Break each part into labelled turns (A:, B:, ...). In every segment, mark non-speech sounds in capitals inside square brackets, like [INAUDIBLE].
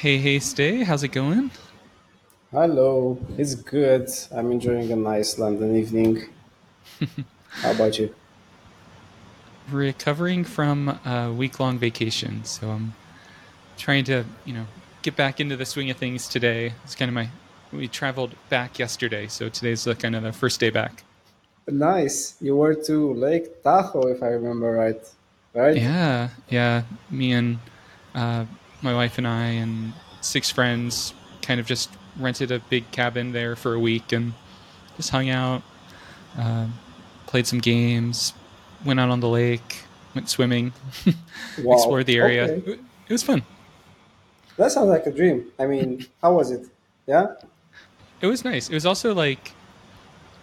A: Hey, hey, stay. How's it going?
B: Hello, it's good. I'm enjoying a nice London evening. [LAUGHS] How about you?
A: Recovering from a week long vacation, so I'm trying to, you know, get back into the swing of things today. It's kind of my. We traveled back yesterday, so today's the kind of the first day back.
B: Nice. You were to Lake Tahoe, if I remember right. Right?
A: Yeah, yeah. Me and uh, my wife and I and six friends kind of just rented a big cabin there for a week and just hung out, uh, played some games, went out on the lake, went swimming, [LAUGHS]
B: Wow.
A: explored the area.
B: Okay.
A: It it was fun.
B: That sounds like a dream. I mean, how was it? Yeah?
A: It was nice. It was also like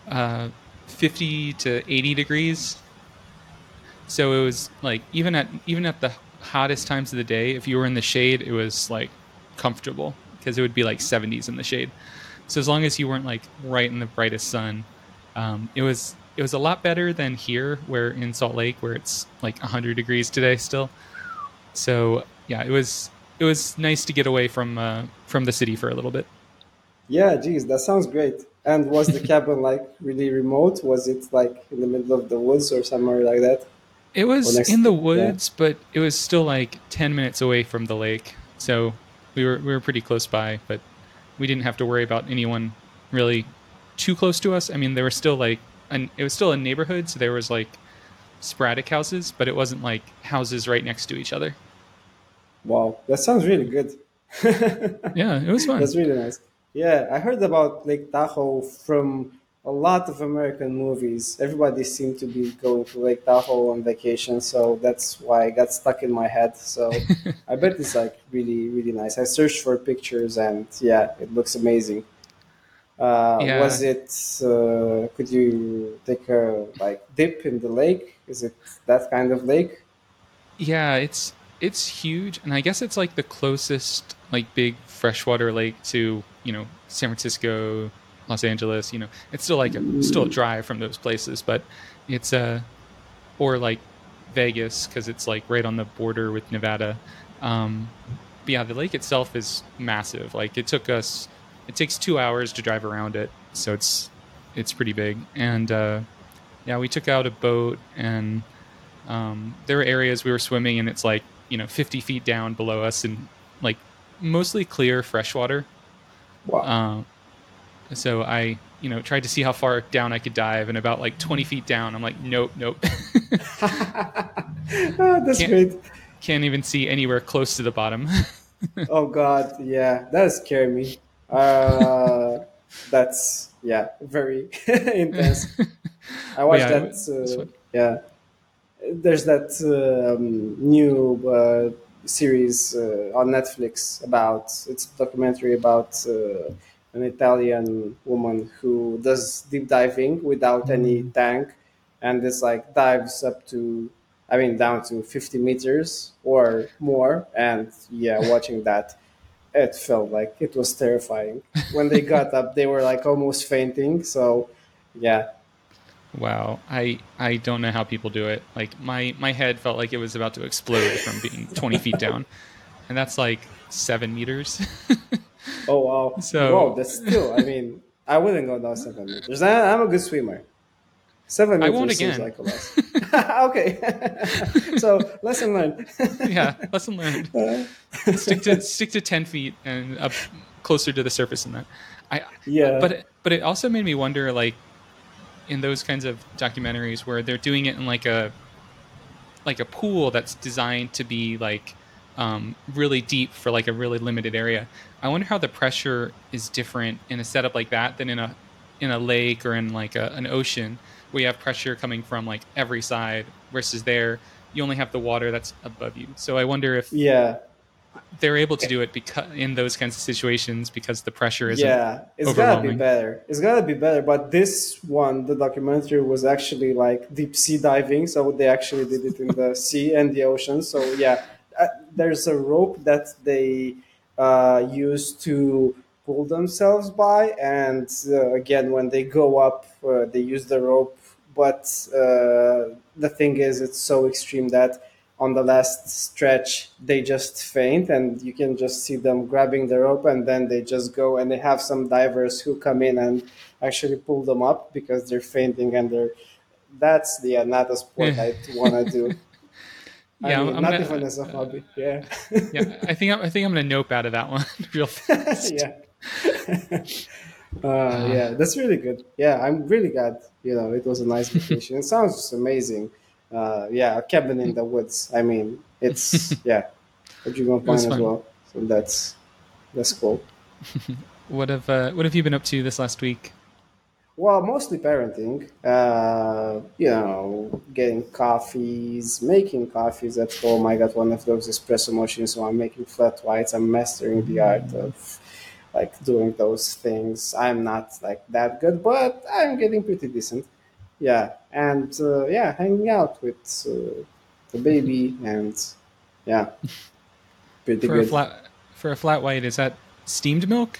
A: uh, 50 to 80 degrees. So it was like even at even at the hottest times of the day, if you were in the shade, it was like comfortable because it would be like 70s in the shade. So as long as you weren't like right in the brightest sun, um, it was it was a lot better than here, where in Salt Lake, where it's like 100 degrees today still. So yeah, it was it was nice to get away from uh, from the city for a little bit.
B: Yeah, geez, that sounds great. And was the [LAUGHS] cabin like really remote? Was it like in the middle of the woods or somewhere like that?
A: It was in the
B: yeah.
A: woods, but it was still like ten minutes away from the lake, so we were we were pretty close by. But we didn't have to worry about anyone really too close to us. I mean, there were still like, an, it was still a neighborhood, so there was like sporadic houses, but it wasn't like houses right next to each other.
B: Wow, that sounds really good. [LAUGHS]
A: Yeah, it was fun.
B: That's really nice. Yeah, I heard about Lake Tahoe from a lot of American movies. Everybody seemed to be going to Lake Tahoe on vacation, so that's why I got stuck in my head. So [LAUGHS] I bet it's like really, really nice. I searched for pictures, and yeah, it looks amazing. Uh,
A: Yeah.
B: was it? Uh, could you take a like dip in the lake? Is it that kind of lake?
A: Yeah, it's it's huge, and I guess it's like the closest like big freshwater lake to you know San Francisco, Los Angeles. You know, it's still like a still a drive from those places, but it's uh or like Vegas because it's like right on the border with Nevada. Um, but yeah, the lake itself is massive. Like it took us, it takes two hours to drive around it, so it's it's pretty big. And uh, yeah, we took out a boat and um, there were areas we were swimming and it's like you know 50 feet down below us and like mostly clear freshwater
B: Wow.
A: um, so i you know tried to see how far down i could dive and about like 20 feet down i'm like nope nope [LAUGHS]
B: Ah, that's
A: can't-
B: great.
A: can't even see anywhere close to the bottom [LAUGHS]
B: Oh God, yeah, that scared me. Uh, [LAUGHS] that's yeah, very intense. I watched
A: yeah,
B: that. Uh, yeah, there's that um, new uh, series uh, on Netflix about it's a documentary about uh, an Italian woman who does deep diving without mm-hmm. any tank, and it's like dives up to I mean, down to 50 meters or more. And yeah, [LAUGHS] watching that, it felt like it was terrifying. When they got up, they were like almost fainting. So, yeah,
A: wow i i don't know how people do it like my my head felt like it was about to explode from being 20 feet down [LAUGHS] and that's like seven meters [LAUGHS] [LAUGHS]
B: oh wow.
A: So-
B: Whoa, that's still, I mean, I wouldn't go down seven meters. I, I'm a good swimmer. Seven
A: I
B: meters
A: won't
B: seems
A: again.
B: like a lot. [LAUGHS] [LAUGHS] okay. so, lesson learned.
A: yeah lesson learned stick to stick to 10 feet and up closer to the surface than that i
B: yeah.
A: but but it also made me wonder like in those kinds of documentaries where they're doing it in like a like a pool that's designed to be like um, really deep for like a really limited area i wonder how the pressure is different in a setup like that than in a in a lake or in like a, an ocean where you have pressure coming from like every side versus there. You only have the water that's above you. So i wonder if
B: yeah.
A: they're able to do it because in those kinds of situations because the pressure isn't
B: yeah it's gotta be better. It's gotta be better but this one the documentary was actually like deep sea diving so they actually did it in the [LAUGHS] sea and the ocean. So yeah uh, there's a rope that they uh, use to pull themselves by. And uh, again when they go up uh, they use the rope. But uh, the thing is it's so extreme that on the last stretch they just faint. And you can just see them grabbing the rope and then they just go. And they have some divers who come in and actually pull them up because they're fainting and they're that's the yeah, not a sport i want to do [LAUGHS]
A: yeah,
B: I mean,
A: I'm
B: not
A: gonna-
B: as a hobby yeah
A: yeah, I think I'm, I think I'm gonna nope out of that one [LAUGHS] real [LAUGHS] fast.
B: yeah. uh, yeah, that's really good. Yeah, I'm really glad. You know, it was a nice vacation. it sounds amazing. Uh, yeah, a cabin in the woods. I mean, it's [LAUGHS] yeah, a dream of
A: was
B: mine as
A: fun.
B: well. So that's that's cool.
A: What have uh, what have you been up to this last week?
B: Well, mostly parenting. Uh, you know, getting coffees, making coffees at home. I got one of those espresso machines, so I'm making flat whites. I'm mastering the art of like doing those things. I'm not like that good, but I'm getting pretty decent. Yeah, and uh, yeah, hanging out with uh, the baby, [LAUGHS] and yeah, pretty
A: For a
B: good.
A: flat for a flat white, is that steamed milk?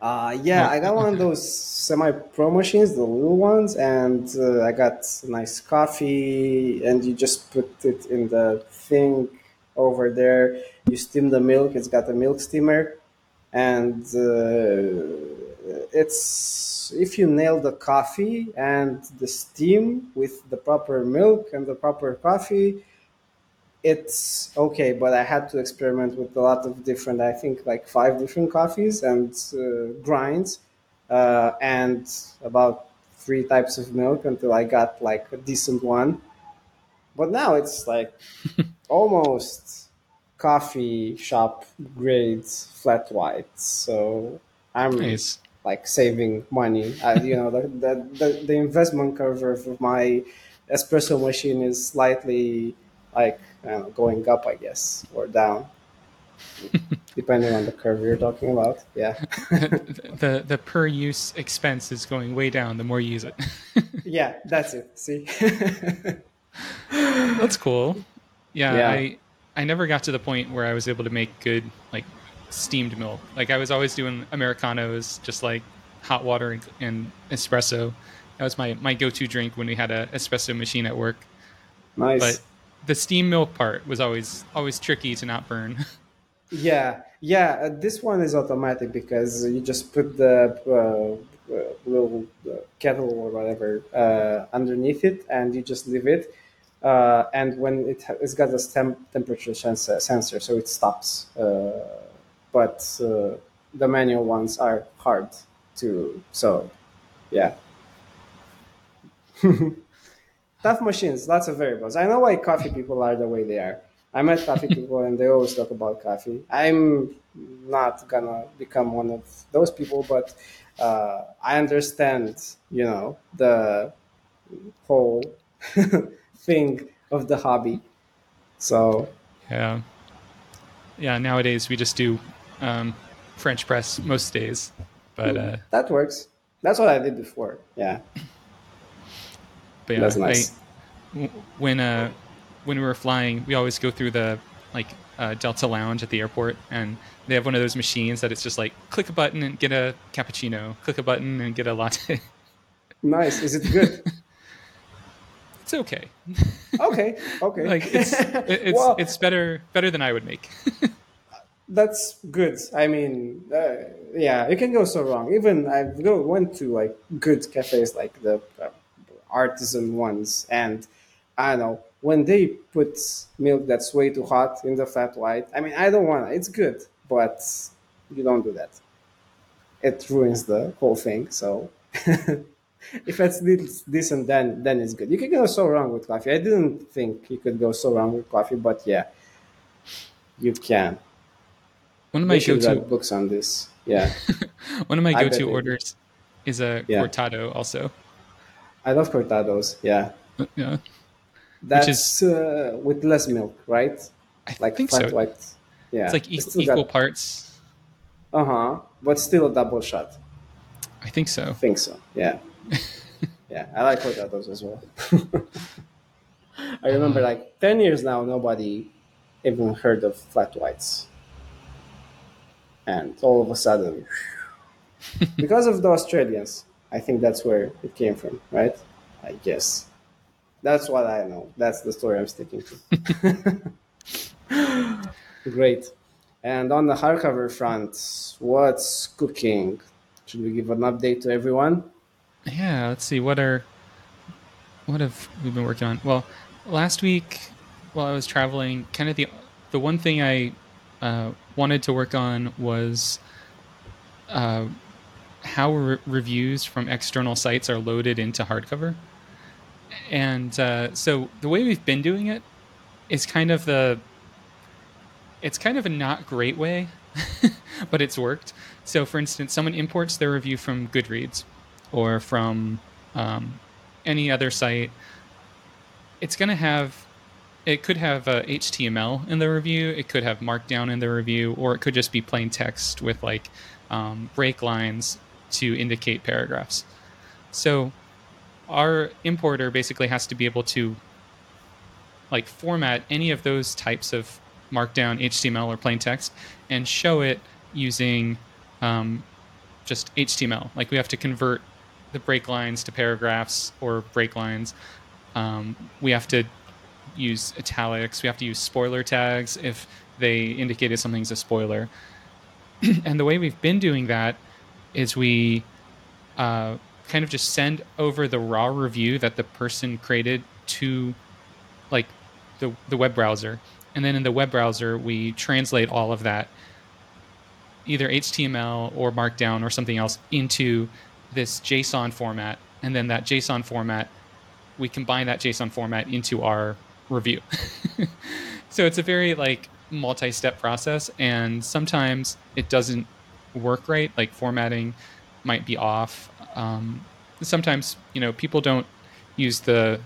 B: Uh, yeah, I got one of those semi-pro machines, the little ones, and uh, I got nice coffee, and you just put it in the thing over there. You steam the milk. It's got a milk steamer, and uh, it's if you nail the coffee and the steam with the proper milk and the proper coffee, it's okay, but I had to experiment with a lot of different, I think like five different coffees and uh, grinds, uh, and about three types of milk until I got like a decent one. But now it's like [LAUGHS] almost coffee shop grades flat white. So I'm
A: Nice.
B: like saving money. I, you know, the, the, the, the investment curve of my espresso machine is slightly like know, going up, I guess, or down, [LAUGHS] depending on the curve you're talking about. Yeah, [LAUGHS]
A: the the per use expense is going way down the more you use it. [LAUGHS]
B: yeah, that's it. See,
A: That's cool. Yeah,
B: Yeah.
A: I I never got to the point where I was able to make good like steamed milk. Like I was always doing americanos, just like hot water and, and espresso. That was my my go to drink when we had a espresso machine at work.
B: nice.
A: But the steam milk part was always always tricky to not burn. [LAUGHS]
B: Yeah, yeah. Uh, this one is automatic because you just put the uh, uh, little uh, kettle or whatever uh, underneath it, and you just leave it. Uh, and when it ha- it's got a temperature sensor, sensor, so it stops. But the manual ones are hard to. So, yeah. [LAUGHS] Tough machines, lots of variables. I know why coffee people are the way they are. I met coffee [LAUGHS] people and they always talk about coffee. I'm not gonna become one of those people, but uh, I understand, you know, the whole [LAUGHS] thing of the hobby. So
A: yeah, yeah. Nowadays we just do um, French press most days, but uh,
B: that works. That's what I did before. Yeah,
A: but yeah,
B: that's nice.
A: I, when uh when we were flying, we always go through the like uh, Delta Lounge at the airport, and they have one of those machines that it's just like click a button and get a cappuccino, click a button and get a latte. [LAUGHS]
B: nice. Is it good? [LAUGHS]
A: it's okay. [LAUGHS]
B: okay, okay.
A: Like it's it- it's
B: Well-
A: it's better better than I would make.
B: that's good. I mean, uh, yeah, it can go so wrong. Even I've go went to like good cafes, like the uh, artisan ones, and I don't know when they put milk that's way too hot in the flat white. I mean, I don't want. it. It's good, but you don't do that. It ruins the whole thing. So. [LAUGHS] if it's decent, then then it's good. You can go so wrong with coffee. I didn't think you could go so wrong with coffee, but yeah, you can.
A: One of my go-to
B: books on this. Yeah, [LAUGHS]
A: one of my go-to orders is a
B: Yeah.
A: cortado also.
B: I love cortados. Yeah,
A: Yeah,
B: that's
A: is-
B: uh, with less milk, right?
A: I
B: Like
A: think
B: flat
A: so.
B: white. Yeah,
A: It's like e- equal parts.
B: Uh huh. But still a double shot.
A: I think so.
B: I think so. Yeah. [LAUGHS] yeah, I like cortados as well. [LAUGHS] I remember like ten years now, nobody even heard of flat whites, and all of a sudden, [LAUGHS] because of the Australians, I think that's where it came from, right? I guess. That's what I know. That's the story I'm sticking to. [LAUGHS] Great. And on the hardcover front, what's cooking? Should we give an update to everyone?
A: Yeah, let's see. What are what have we been working on? Well, last week while I was traveling, kind of the the one thing I uh, wanted to work on was uh, how re- reviews from external sites are loaded into hardcover. And uh, so the way we've been doing it is kind of the it's kind of a not great way, [LAUGHS] but it's worked. So, for instance, someone imports their review from Goodreads or from um, any other site. It's going to have, it could have uh, HTML in the review, it could have Markdown in the review, or it could just be plain text with like um, break lines to indicate paragraphs. So, our importer basically has to be able to like format any of those types of markdown HTML or plain text and show it using um, just HTML. Like we have to convert the break lines to paragraphs or break lines. Um, we have to use italics. We have to use spoiler tags if they indicated something's a spoiler. [CLEARS THROAT] and the way we've been doing that is we uh, kind of just send over the raw review that the person created to like the, the web browser and then in the web browser, we translate all of that, either HTML or Markdown or something else, into this JSON format. And then that JSON format, we combine that JSON format into our review. [LAUGHS] so it's a very like multi-step process, and sometimes it doesn't work right. Like formatting might be off. Um, sometimes you know people don't use the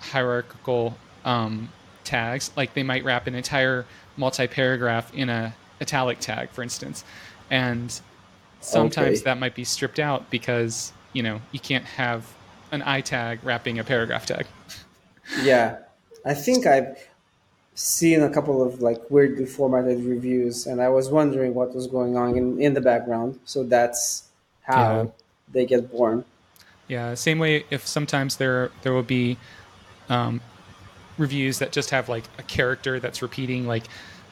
A: hierarchical um, tags. Like they might wrap an entire multi-paragraph in a italic tag, for instance, and sometimes
B: Okay.
A: that might be stripped out because you know you can't have an i tag wrapping a paragraph tag.
B: Yeah, I think I've seen a couple of like weirdly formatted reviews, and I was wondering what was going on in, in the background. So that's how
A: Yeah.
B: they get born.
A: Yeah, same way if sometimes there there will be um, reviews that just have like a character that's repeating like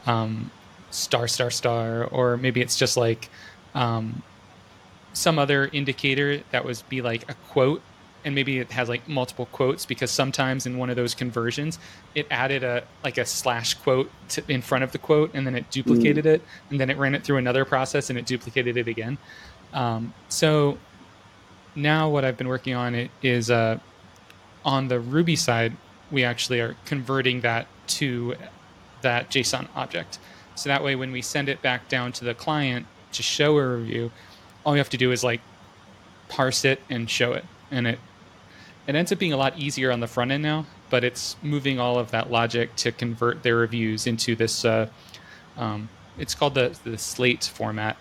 A: um, star star star, or maybe it's just like um, some other indicator that was be like a quote, and maybe it has like multiple quotes because sometimes in one of those conversions it added a like a slash quote to, in front of the quote, and then it duplicated it, and then it ran it through another process and it duplicated it again. Um, so now what I've been working on it is uh, on the Ruby side, we actually are converting that to that JSON object. So that way, when we send it back down to the client to show a review, all we have to do is like parse it and show it, and it it ends up being a lot easier on the front end now. But it's moving all of that logic to convert their reviews into this. Uh, um, it's called the the Slate format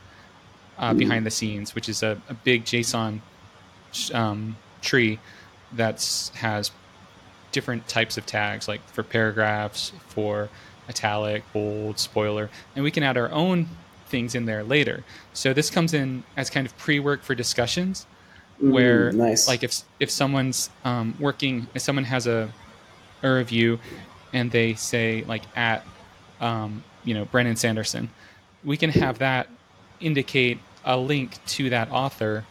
A: uh, behind the scenes, which is a, a big JSON um, tree that has different types of tags, like for paragraphs, for italic, bold, spoiler, and we can add our own things in there later. So this comes in as kind of pre-work for discussions, where
B: Mm, nice.
A: like if if someone's um, working, if someone has a a review, and they say like at um, you know Brandon Sanderson, we can have that indicate a link to that author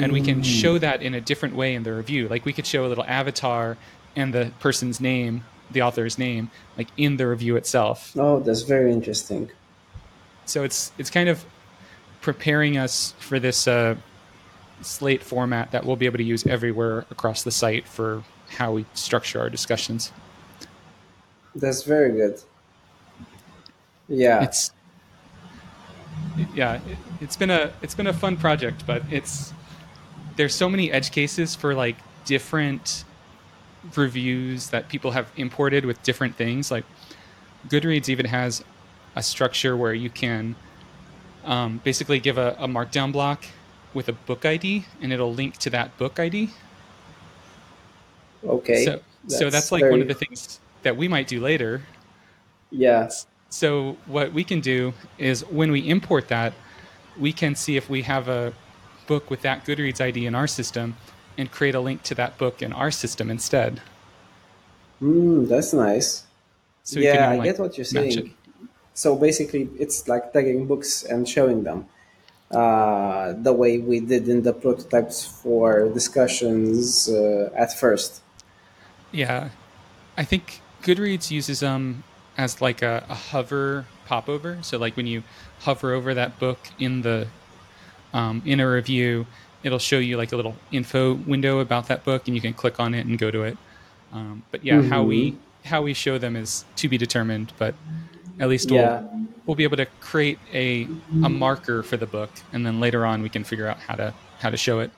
A: and we can show that in a different way in the review. Like we could show a little avatar and the person's name, the author's name, like in the review itself.
B: Oh, that's very interesting.
A: So it's it's kind of preparing us for this uh, slate format that we'll be able to use everywhere across the site for how we structure our discussions.
B: That's very good. Yeah.
A: It's yeah, it, it's been a it's been a fun project, but it's there's so many edge cases for like different reviews that people have imported with different things. Like Goodreads even has a structure where you can um, basically give a, a markdown block with a book ID, and it'll link to that book ID.
B: okay.
A: So, so that's like
B: very-
A: one of the things that we might do later.
B: Yeah.
A: So what we can do is when we import that, we can see if we have a book with that Goodreads ID in our system and create a link to that book in our system instead.
B: Mm, that's nice.
A: So
B: yeah,
A: can,
B: I get what you're saying.
A: it.
B: So basically, it's like tagging books and showing them uh, the way we did in the prototypes for discussions uh, at first.
A: Yeah, I think Goodreads uses them as like a, a hover popover. So like when you hover over that book in the um, in a review, it'll show you like a little info window about that book, and you can click on it and go to it. Um, but yeah, how we how we show them is to be determined. But at least
B: Yeah.
A: we'll we'll be able to create a a marker for the book, and then later on we can figure out how to how to show it.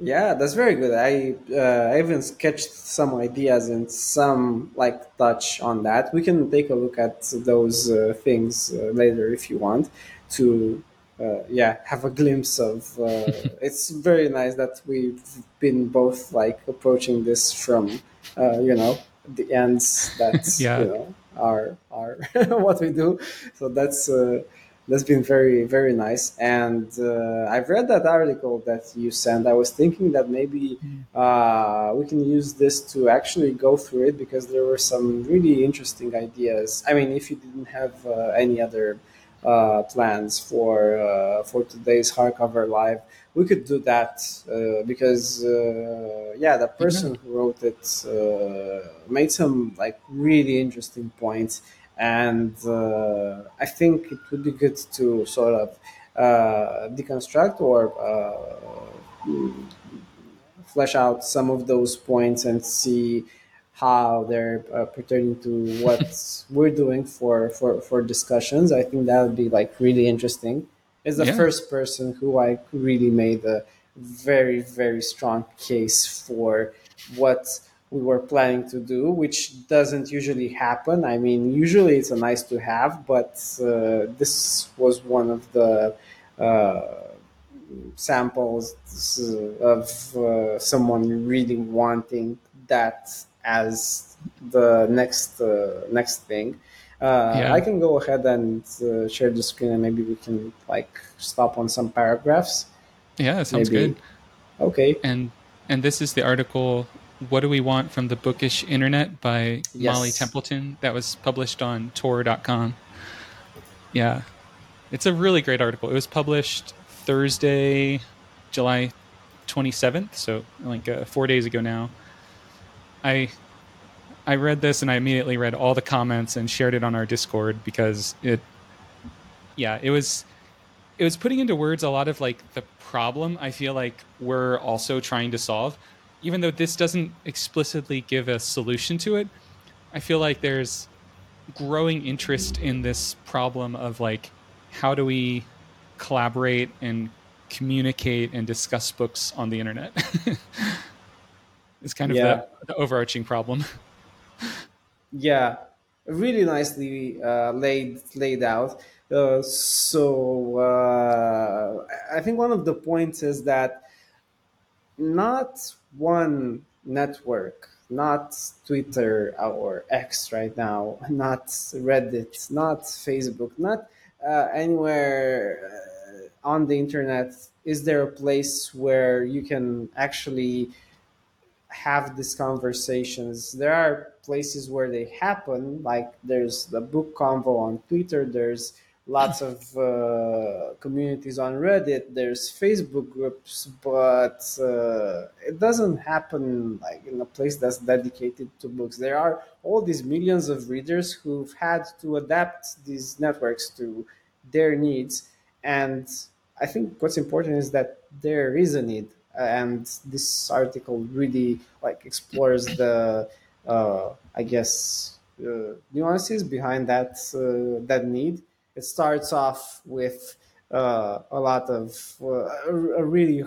B: Yeah, that's very good. I uh, I even sketched some ideas and some like touch on that. We can take a look at those uh, things uh, later if you want to. Uh, yeah, have a glimpse of. Uh, [LAUGHS] it's very nice that we've been both like approaching this from, uh, you know, the ends that [LAUGHS]
A: Yeah.
B: you know are are [LAUGHS] what we do. So that's uh, that's been very very nice. And uh, I've read that article that you sent. I was thinking that maybe uh, we can use this to actually go through it because there were some really interesting ideas. I mean, if you didn't have uh, any other uh, plans for uh, for today's hardcover live, we could do that uh, because uh, yeah, the person who wrote it uh, made some like really interesting points, and uh, I think it would be good to sort of uh, deconstruct or. Uh, flesh out some of those points and see how they're uh, pertaining to what [LAUGHS] we're doing for, for, for discussions. I think that would be like really interesting. Is the
A: Yeah.
B: first person who I really made a very very strong case for what we were planning to do, which doesn't usually happen. I mean, usually it's a nice to have, but uh, this was one of the uh, samples of uh, someone really wanting that as the next uh, next thing. Uh,
A: Yeah.
B: I can go ahead and uh, share the screen, and maybe we can like stop on some paragraphs.
A: Yeah, that sounds
B: Maybe.
A: good.
B: Okay.
A: And and this is the article "What Do We Want from the Bookish Internet" by
B: Yes.
A: Molly Templeton that was published on Tor.com. Yeah, it's a really great article. It was published Thursday, July twenty seventh, so like uh, four days ago now. I I read this and I immediately read all the comments and shared it on our Discord because it, yeah, it was it was putting into words a lot of like the problem I feel like we're also trying to solve. Even though this doesn't explicitly give a solution to it, I feel like there's growing interest in this problem of like how do we collaborate and communicate and discuss books on the internet. [LAUGHS] it's kind of
B: Yeah.
A: the, the overarching problem. [LAUGHS]
B: Yeah, really nicely uh, laid laid out. Uh, so uh, I think one of the points is that not one network, not Twitter or X right now, [LAUGHS] not Reddit, not Facebook, not uh, anywhere uh, on the internet is there a place where you can actually have these conversations. There are places where they happen, like there's the book convo on Twitter, there's lots of uh, communities on Reddit, there's Facebook groups, but uh, it doesn't happen like in a place that's dedicated to books. There are all these millions of readers who've had to adapt these networks to their needs, and I think what's important is that there is a need and this article really like explores the uh, I guess uh, nuances behind that uh, that need. It starts off with uh, a lot of uh, a, really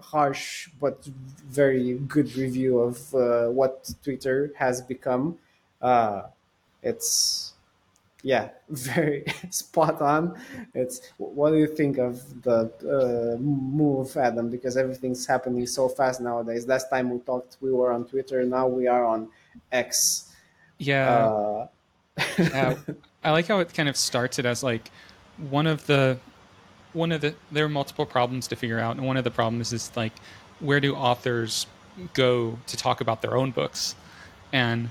B: harsh but very good review of uh, what Twitter has become. Uh, it's yeah, [LAUGHS] very spot on. It's what do you think of the uh, move, Adam? Because everything's happening so fast nowadays. Last time we talked, we were on Twitter. Now we are on X.
A: Yeah.
B: Uh,
A: yeah, [LAUGHS] I like how it kind of starts it as like one of the one of the there are multiple problems to figure out, and one of the problems is like where do authors go to talk about their own books, and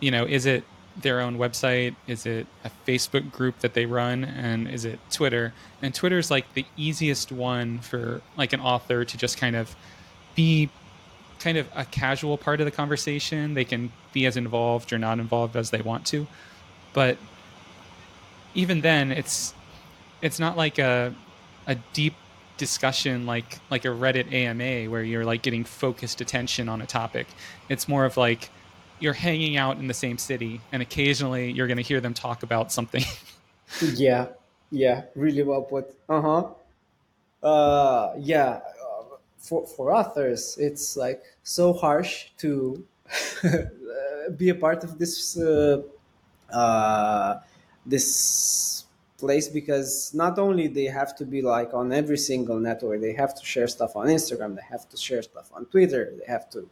A: you know, is it their own website? Is it a Facebook group that they run? And is it Twitter? And Twitter is like the easiest one for like an author to just kind of be kind of a casual part of the conversation. They can be as involved or not involved as they want to. But even then it's it's not like a a deep discussion like like a Reddit AMA where you're like getting focused attention on a topic. It's more of like you're hanging out in the same city and occasionally you're going to hear them talk about something. [LAUGHS]
B: yeah. Yeah, really well put. Uh-huh. Uh yeah, uh, for for authors it's like so harsh to [LAUGHS] be a part of this uh, uh this place because not only they have to be like on every single network they have to share stuff on instagram they have to share stuff on twitter they have to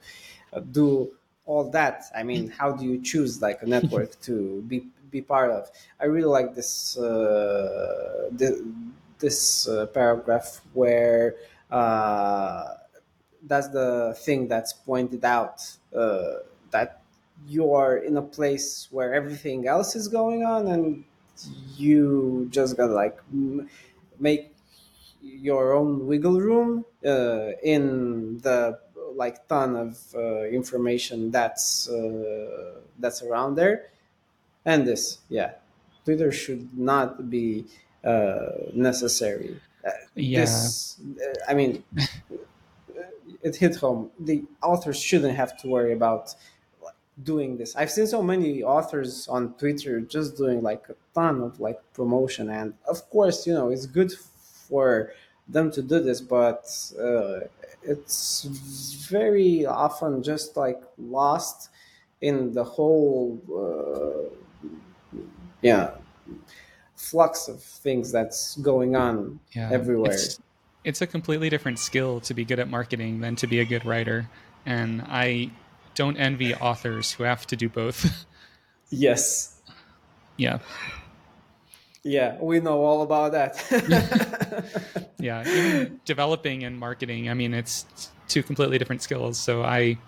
B: uh, do all that. I mean how do you choose like a network [LAUGHS] to be be part of? I really like this uh, this, this uh, paragraph where uh, that's the thing that's pointed out uh, that you are in a place where everything else is going on and you just gotta like m- make your own wiggle room uh, in the like ton of uh, information that's uh, that's around there. And this yeah twitter should not be uh, necessary. Uh,
A: Yeah.
B: this, uh, i mean [LAUGHS] it hit home. The authors shouldn't have to worry about doing this. I've seen so many authors on twitter just doing like a ton of like promotion. And of course you know it's good for them to do this but uh, it's very often just like lost in the whole uh, yeah flux of things that's going on
A: Yeah.
B: everywhere
A: It's, it's a completely different skill to be good at marketing than to be a good writer. And I don't envy authors who have to do both. [LAUGHS]
B: yes
A: yeah.
B: Yeah, we know all about that. [LAUGHS]
A: Yeah. Even developing and marketing, I mean, it's two completely different skills. So I,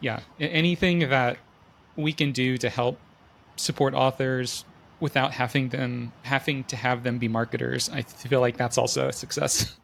A: yeah, anything that we can do to help support authors without having them having to have them be marketers, I feel like that's also a success.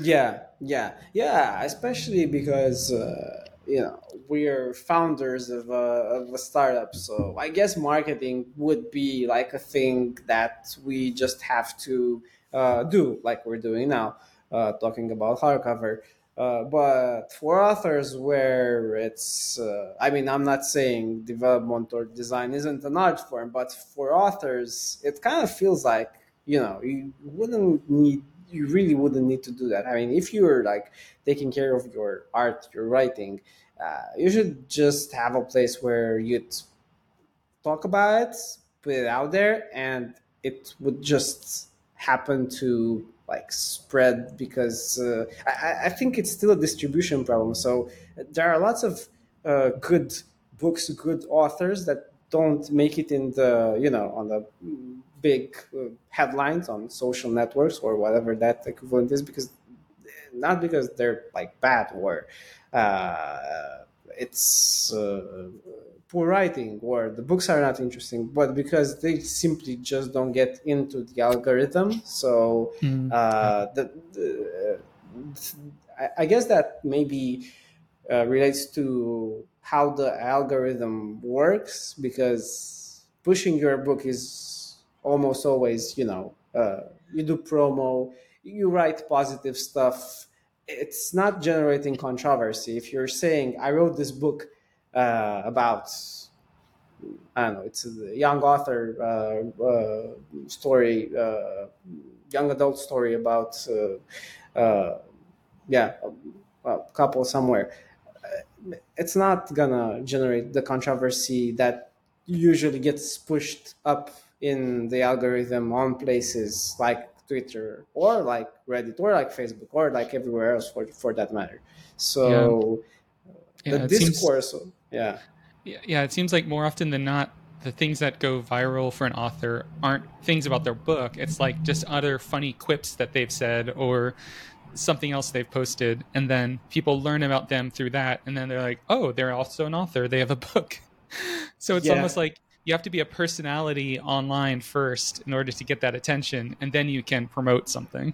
B: yeah, yeah, yeah. Especially because uh, you know we're founders of a, of a startup, so I guess marketing would be like a thing that we just have to uh, do, like we're doing now, uh, talking about hardcover. Uh, but for authors where it's uh, i mean i'm not saying development or design isn't an art form but for authors it kind of feels like you know you wouldn't need you really wouldn't need to do that i mean if you're like taking care of your art your writing uh, you should just have a place where you'd talk about it put it out there and it would just happen to like spread because uh, I, I think it's still a distribution problem. So there are lots of uh, good books, good authors that don't make it in the you know on the big uh, headlines on social networks or whatever that equivalent is because not because they're like bad or uh, it's uh, poor writing or the books are not interesting, but because they simply just don't get into the algorithm. So
A: Mm.
B: uh, the, the I, I guess that maybe uh, relates to how the algorithm works because pushing your book is almost always you know uh, you do promo you write positive stuff it's not generating controversy if you're saying i wrote this book uh, about I don't know. It's a young author uh, uh, story, uh, young adult story about, uh, yeah, a, a couple somewhere. It's not gonna generate the controversy that usually gets pushed up in the algorithm on places like Twitter or like Reddit or like Facebook or like everywhere else for for that matter. So
A: Yeah,
B: the
A: it seems-
B: yeah.
A: Yeah, yeah, it seems like more often than not, the things that go viral for an author aren't things about their book. It's like just other funny quips that they've said or something else they've posted, and then people learn about them through that, and then they're like, "Oh, they're also an author. They have a book." [LAUGHS] so it's
B: Yeah.
A: almost like you have to be a personality online first in order to get that attention, and then you can promote something.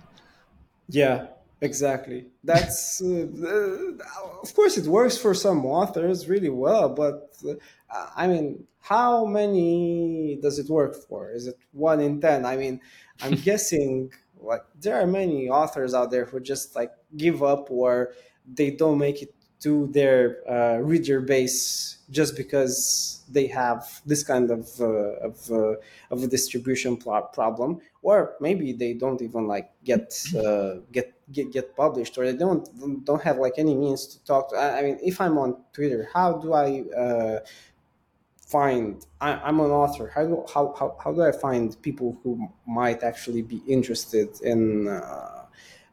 B: Yeah, exactly. That's uh, [LAUGHS] uh, of course it works for some authors really well, but uh, I mean, how many does it work for? Is it one in ten? I mean, I'm [LAUGHS] guessing like there are many authors out there who just like give up or they don't make it to their uh, reader base just because they have this kind of uh, of, uh, of a distribution problem or maybe they don't even like get uh, get, get get published or they don't don't have like any means to talk to i, mean if i'm on twitter how do i uh, find I, i'm an author how, do, how, how, how do i find people who might actually be interested in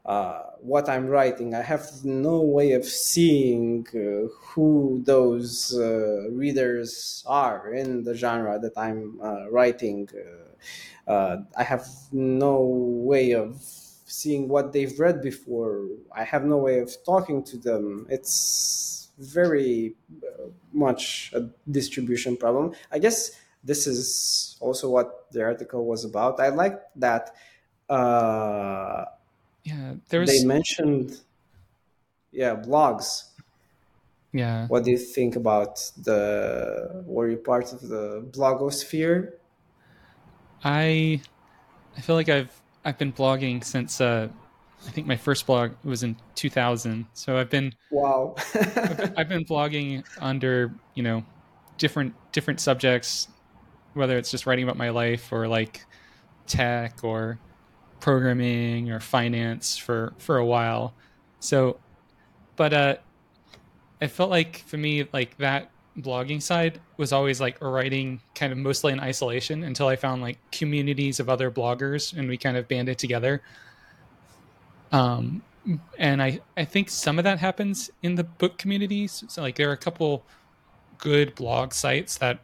B: uh, what I'm writing. I have no way of seeing uh, who those uh, readers are in the genre that I'm uh, writing. Uh, I have no way of seeing what they've read before. I have no way of talking to them. It's very much a distribution problem. I guess this is also what the article was about. I like that.
A: Yeah, there's
B: they mentioned yeah blogs
A: yeah.
B: what do you think about the were you part of the blogosphere
A: I I feel like I've I've been blogging since uh, I think my first blog was in 2000. So I've been
B: wow
A: I've been blogging under you know different different subjects, whether it's just writing about my life or like tech or programming or finance for for a while. So, but uh, I felt like for me like that blogging side was always like writing kind of mostly in isolation until I found like communities of other bloggers and we kind of banded together. Um, and I, I think some of that happens in the book communities. So like there are a couple good blog sites that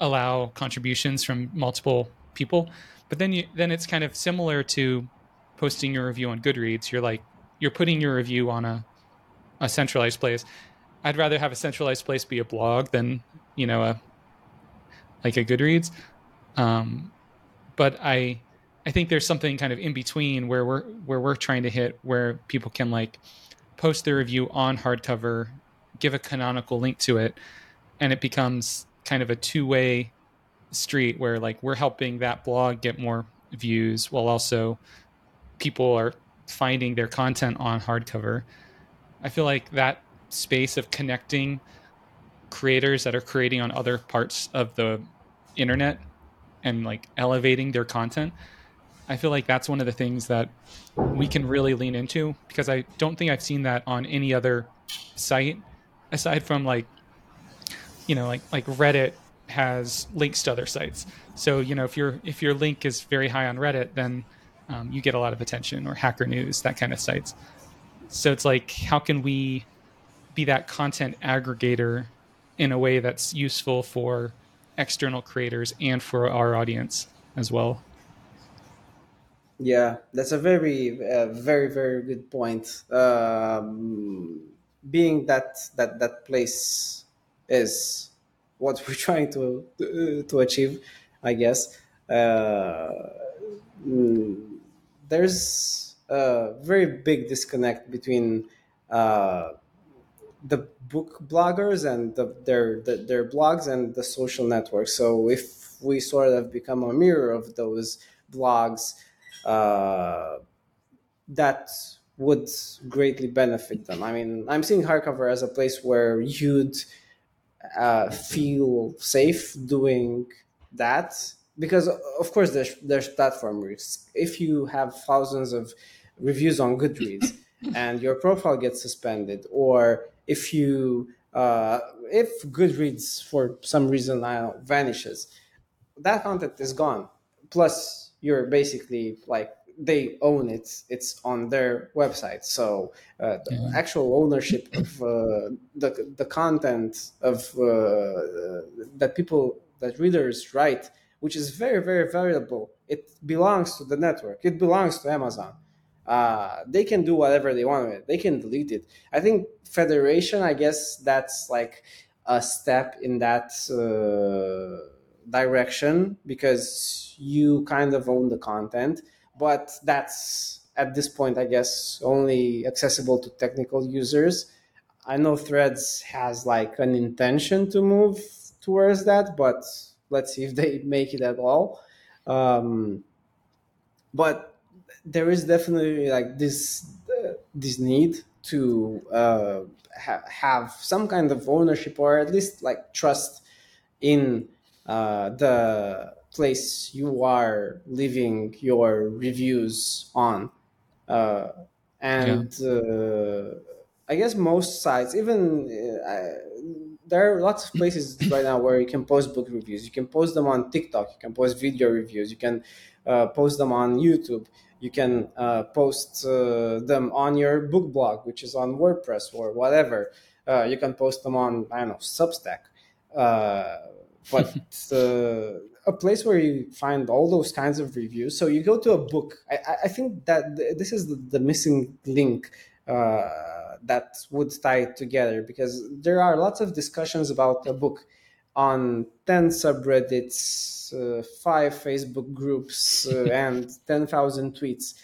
A: allow contributions from multiple people, but then you then it's kind of similar to posting your review on Goodreads. You're like you're putting your review on a a centralized place. I'd rather have a centralized place be a blog than you know a like a Goodreads. Um, but I I think there's something kind of in between where we're where we're trying to hit where people can like post their review on hardcover, give a canonical link to it, and it becomes kind of a two way street where like we're helping that blog get more views while also people are finding their content on hardcover. I feel like that space of connecting creators that are creating on other parts of the internet and like elevating their content i feel like that's one of the things that we can really lean into because i don't think i've seen that on any other site aside from like you know like like reddit has links to other sites so you know if your if your link is very high on reddit then um, you get a lot of attention or hacker news that kind of sites so it's like how can we be that content aggregator in a way that's useful for external creators and for our audience as well.
B: Yeah, that's a very, uh, very, very good point. Um, being that that that place is what [LAUGHS] we're trying to to, achieve, I guess. Uh, mm, there's a very big disconnect between uh, the book bloggers and the, their the, their blogs and the social networks. So if we sort of become a mirror of those blogs, uh, that would greatly benefit them. I mean, I'm seeing hardcover as a place where you'd uh, feel safe doing that because, of course, there's there's platform risks. If you have thousands of reviews on Goodreads [LAUGHS] and your profile gets suspended, or if you uh, if Goodreads for some reason I vanishes, that content is gone. Plus, you're basically like they own it; it's on their website. So uh, the
A: Yeah.
B: actual ownership of uh, the the content of uh, that people that readers write, which is very very valuable, it belongs to the network. It belongs to Amazon. Uh, they can do whatever they want with it. They can delete it. I think Federation, I guess that's like a step in that uh, direction because you kind of own the content, but that's at this point, I guess, only accessible to technical users. I know Threads has like an intention to move towards that, but let's see if they [LAUGHS] make it at all. Um, but there is definitely like this uh, this need to uh, ha- have some kind of ownership or at least like trust in uh, the place you are leaving your reviews on uh, and yeah. Uh, I guess most sites, even uh, there are lots of places [COUGHS] right now where you can post book reviews. You can post them on TikTok. You can post video reviews. You can uh, post them on YouTube. You can uh, post uh, them on your book blog, which is on WordPress or whatever. Uh, you can post them on I don't know Substack. but [LAUGHS] a place where you find all those kinds of reviews. So you go to a book. I, I think that this is the, the missing link uh, that would tie it together because there are lots of discussions about a book on 10 subreddits, uh, five Facebook groups, uh, [LAUGHS] and 10,000 tweets.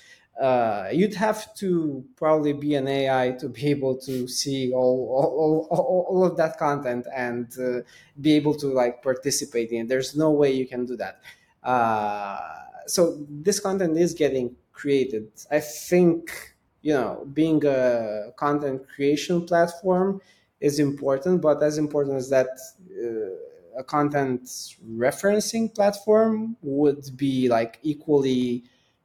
B: Uh, you'd have to probably be an AI to be able to see all all, all, all of that content and uh, be able to like participate in it. There's no way you can do that. Uh, so this content is getting created. I think you know being a content creation platform is important, but as important as that. Uh, a content referencing platform would be like equally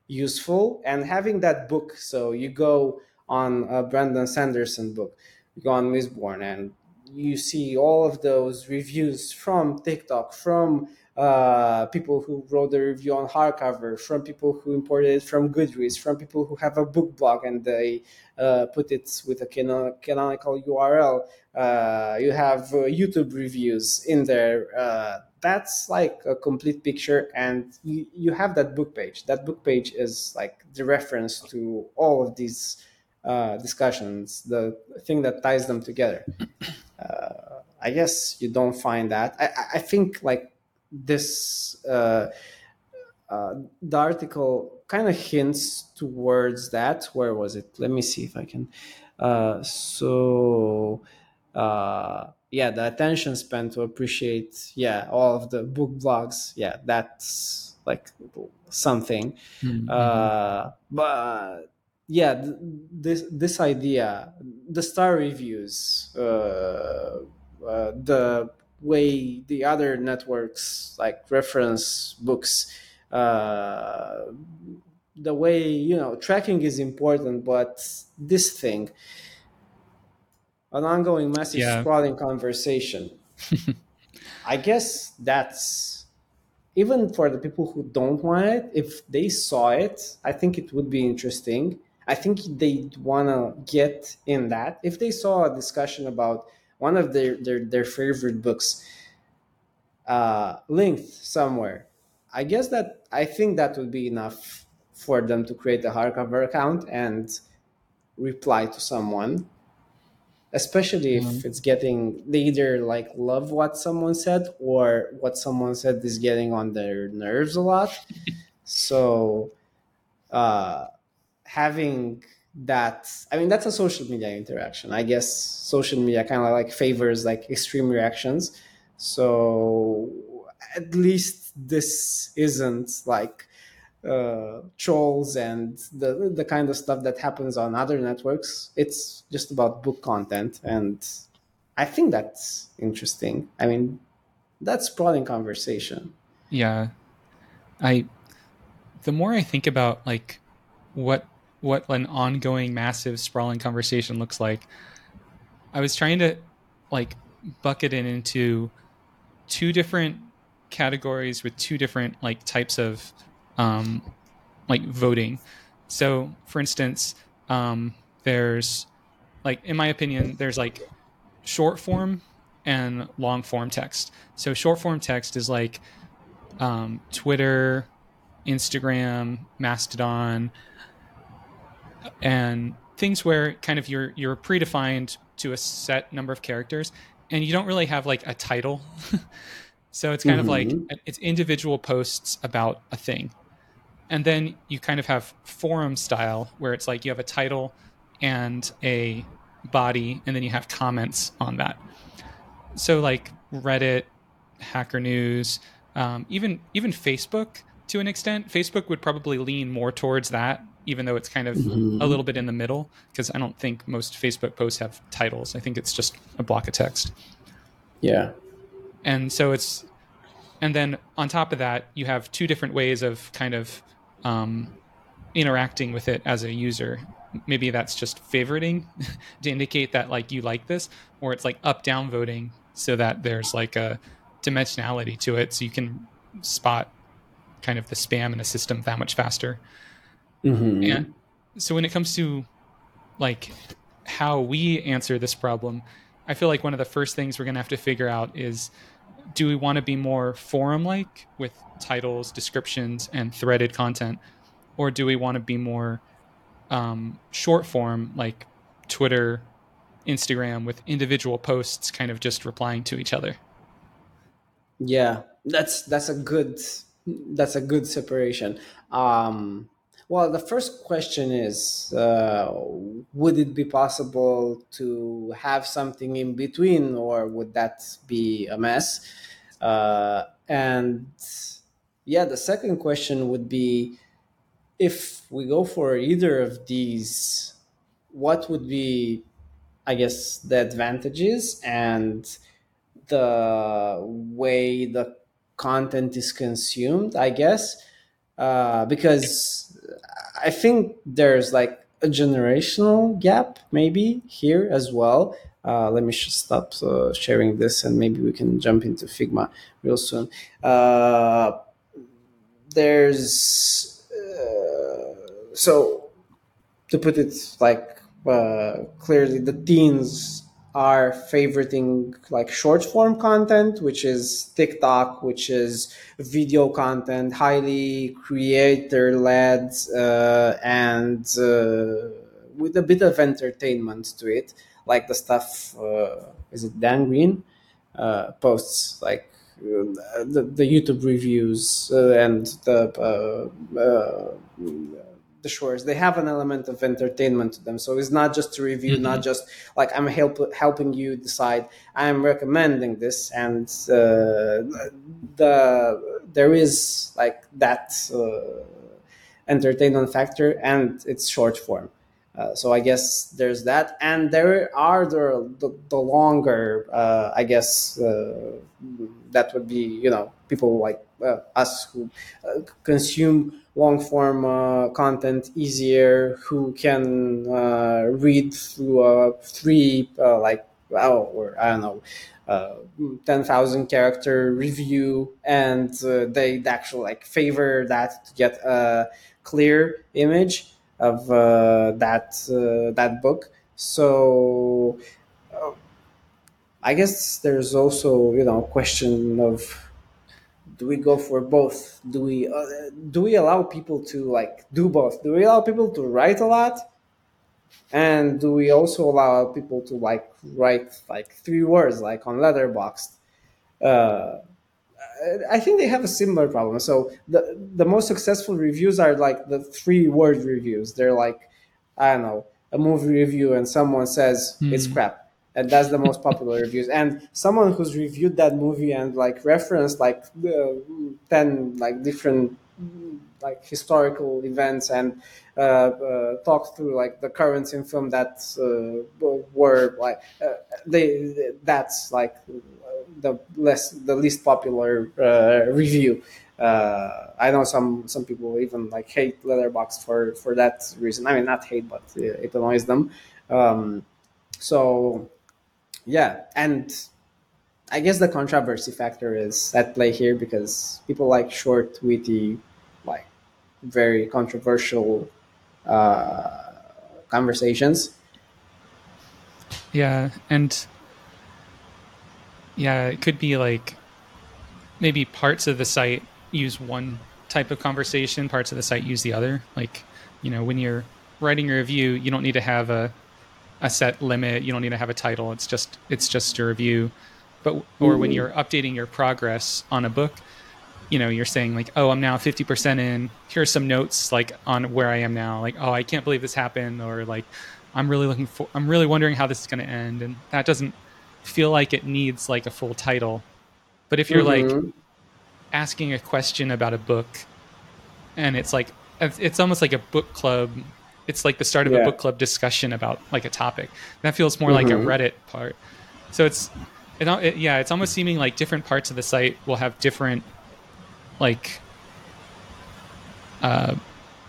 B: useful and having that book so you go on a brandon sanderson book you go on mistborn and you see all of those reviews from tiktok from uh, people who wrote the review on hardcover, from people who imported it from Goodreads, from people who have a book blog and they uh, put it with a canon- canonical URL. Uh, you have uh, YouTube reviews in there. Uh, that's like a complete picture, and you, you have that book page. That book page is like the reference to all of these uh, discussions, the thing that ties them together. I guess you don't find that. I, I think like this uh, uh, the article kind of hints towards that. Where was it? Let me see if I can. Uh, so uh, yeah, the attention span to appreciate yeah all of the book blogs. Yeah, that's like something. Mm-hmm. Uh, but yeah, th- this this idea, the star reviews, uh, uh, the way the other networks like reference books uh, the way you know tracking is important but this thing an ongoing message yeah. conversation [LAUGHS] i guess that's even for the people who don't want it if they saw it i think it would be interesting i think they'd want to get in that if they saw a discussion about one of their their, their favorite books uh, linked somewhere. I guess that I think that would be enough for them to create a hardcover account and reply to someone especially if mm-hmm. it's getting they either like love what someone said or what someone said is getting on their nerves a lot. [LAUGHS] So uh having that i mean that's a social media interaction. I guess social media kind of like favors like extreme reactions. So at least this isn't like uh, trolls and the the kind of stuff that happens on other networks it's just about book content. And i think that's interesting. I mean that's sprawling conversation.
A: Yeah. I the more i think about like what what an ongoing massive sprawling conversation looks like i was trying to like bucket it into two different categories with two different like types of um, like voting so for instance um, there's like in my opinion there's like short form and long form text so short form text is like um, twitter instagram mastodon and things where kind of you're you're predefined to a set number of characters and you don't really have like a title. [LAUGHS] so it's kind of like
B: Mhm.
A: it's individual posts about a thing. And then you kind of have forum style where it's like you have a title and a body and then you have comments on that. So like Reddit, Hacker News, um, even even Facebook to an extent. Facebook would probably lean more towards that, even though it's kind of
B: Mhm.
A: a little bit in the middle. Because I don't think most Facebook posts have titles. I think it's just a block of text.
B: Yeah.
A: And so it's, and then on top of that, you have two different ways of kind of um, interacting with it as a user. Maybe that's just favoriting [LAUGHS] to indicate that like you like this, or it's like up down voting so that there's like a dimensionality to it, so you can spot kind of the spam in a system that much faster.
B: Mhm.
A: And so when it comes to like how we answer this problem, I feel like one of the first things we're going to have to figure out is do we want to be more forum like with titles, descriptions, and threaded content? Or do we want to be more um, short form like Twitter, Instagram with individual posts kind of just replying to each other?
B: Yeah, that's that's a good that's a good separation. Um, well, the first question is: uh, Would it be possible to have something in between, or would that be a mess? Uh, and yeah, the second question would be: If we go for either of these, what would be, I guess, the advantages and the way the content is consumed, I guess, uh, because I think there's like a generational gap maybe here as well. Uh, let me just stop uh, sharing this and maybe we can jump into Figma real soon. Uh, there's uh, so to put it like uh, clearly, the teens are favoriting like short form content, which is TikTok, which is video content, highly creator led, uh, and uh, with a bit of entertainment to it, like the stuff. Uh, is it Dan Greene uh, posts like uh, the, the YouTube reviews uh, and the the shores. They have an element of entertainment to them. So it's not just to review
A: Mhm.
B: not just like i'm help, helping you decide. I'm recommending this and uh, the there is like that uh, entertainment factor and it's short form. Uh, so I guess there's that, and there are the the, the longer, uh, I guess uh, that would be you know people like uh, us who uh, consume long form uh, content easier, who can uh, read through a three uh, like well or I don't know. Uh, 10,000 character review and uh, they actually like favor that to get a clear image of uh, that uh, that book. So uh, I guess there's also you know question of do we go for both? Do we uh, do we allow people to like do both? Do we allow people to write a lot? And do we also allow people to like write like three words like on Letterboxd? Uh, I think they have a similar problem. So the the most successful reviews are like the three word reviews. They're like, I don't know, a movie review and someone says it's
A: Hmm.
B: crap. And that's the most popular reviews. And someone who's reviewed that movie and like referenced like the ten like different like historical events and uh, uh, talked through like the currents in film that uh, were like uh, they that's like the less the least popular uh, review. Uh, I know some some people even like hate Letterboxd for for that reason. I mean, not hate, but uh, it annoys them. Um, so yeah, and I guess the controversy factor is at play here because people like short, witty, like very controversial uh, conversations.
A: Yeah, and yeah, it could be like maybe parts of the site use one type of conversation, parts of the site use the other. Like, you know, when you're writing a review, you don't need to have a a set limit. You don't need to have a title. It's just it's just a review. But or when you're updating your progress on a book, you know, you're saying like, oh, I'm now 50% in. Here's some notes like on where I am now. Like, oh, I can't believe this happened, or like, I'm really looking for. I'm really wondering how this is going to end, and that doesn't feel like it needs like a full title. But if you're
B: Mm-hmm.
A: like asking a question about a book, and it's like it's almost like a book club. It's like the start of
B: Yeah.
A: a book club discussion about like a topic. That feels more like a
B: Mhm.
A: Reddit part. So it's it, it yeah, it's almost seeming like different parts of the site will have different like uh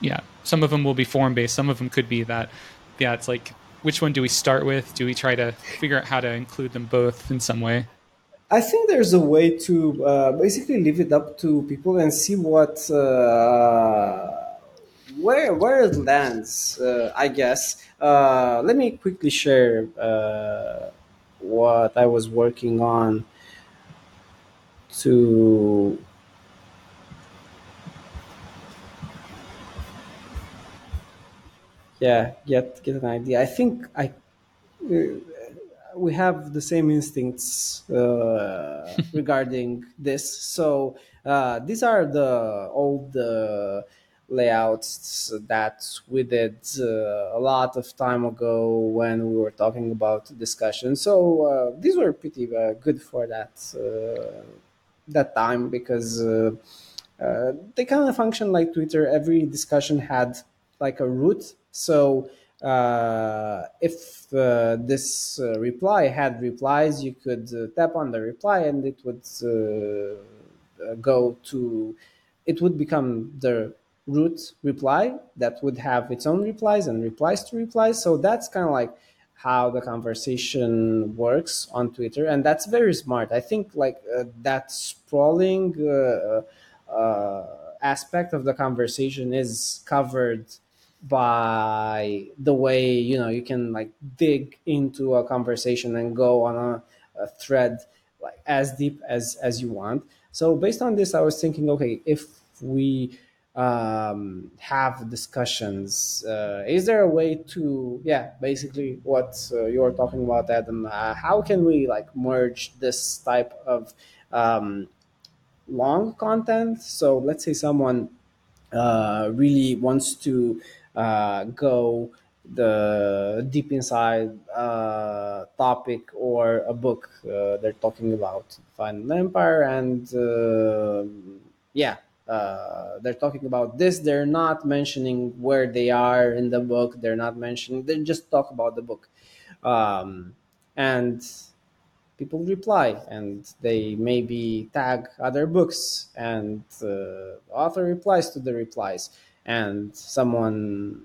A: yeah, some of them will be form based, some of them could be that yeah, it's like which one do we start with? Do we try to figure out how to include them both in some way?
B: I think there's a way to uh, basically leave it up to people and see what uh, where where it lands. Uh, I guess. Uh, let me quickly share uh, what I was working on to. Yeah, get get an idea. I think I we have the same instincts uh, [LAUGHS] regarding this. So uh, these are the old uh, layouts that we did uh, a lot of time ago when we were talking about discussion. So uh, these were pretty uh, good for that uh, that time because uh, uh, they kind of function like Twitter. Every discussion had like a root. So if this reply had replies, you could tap on the reply and it would go to, it would become the root reply that would have its own replies and replies to replies. So that's kind of like how the conversation works on Twitter, and that's very smart. I think like uh, that sprawling uh, uh, aspect of the conversation is covered by the way you know you can like dig into a conversation and go on a, a thread like as deep as as you want so based on this i was thinking okay if we um, have discussions uh, is there a way to yeah basically what uh, you're talking about adam uh, how can we like merge this type of um, long content? So let's say someone uh, really wants to uh, go the deep inside uh, topic or a book uh, they're talking about final empire and yeah uh, they're talking about this. They're not mentioning where they are in the book. They're not mentioning they just talk about the book. Um, and people reply and they maybe tag other books and uh, the author replies to the replies and someone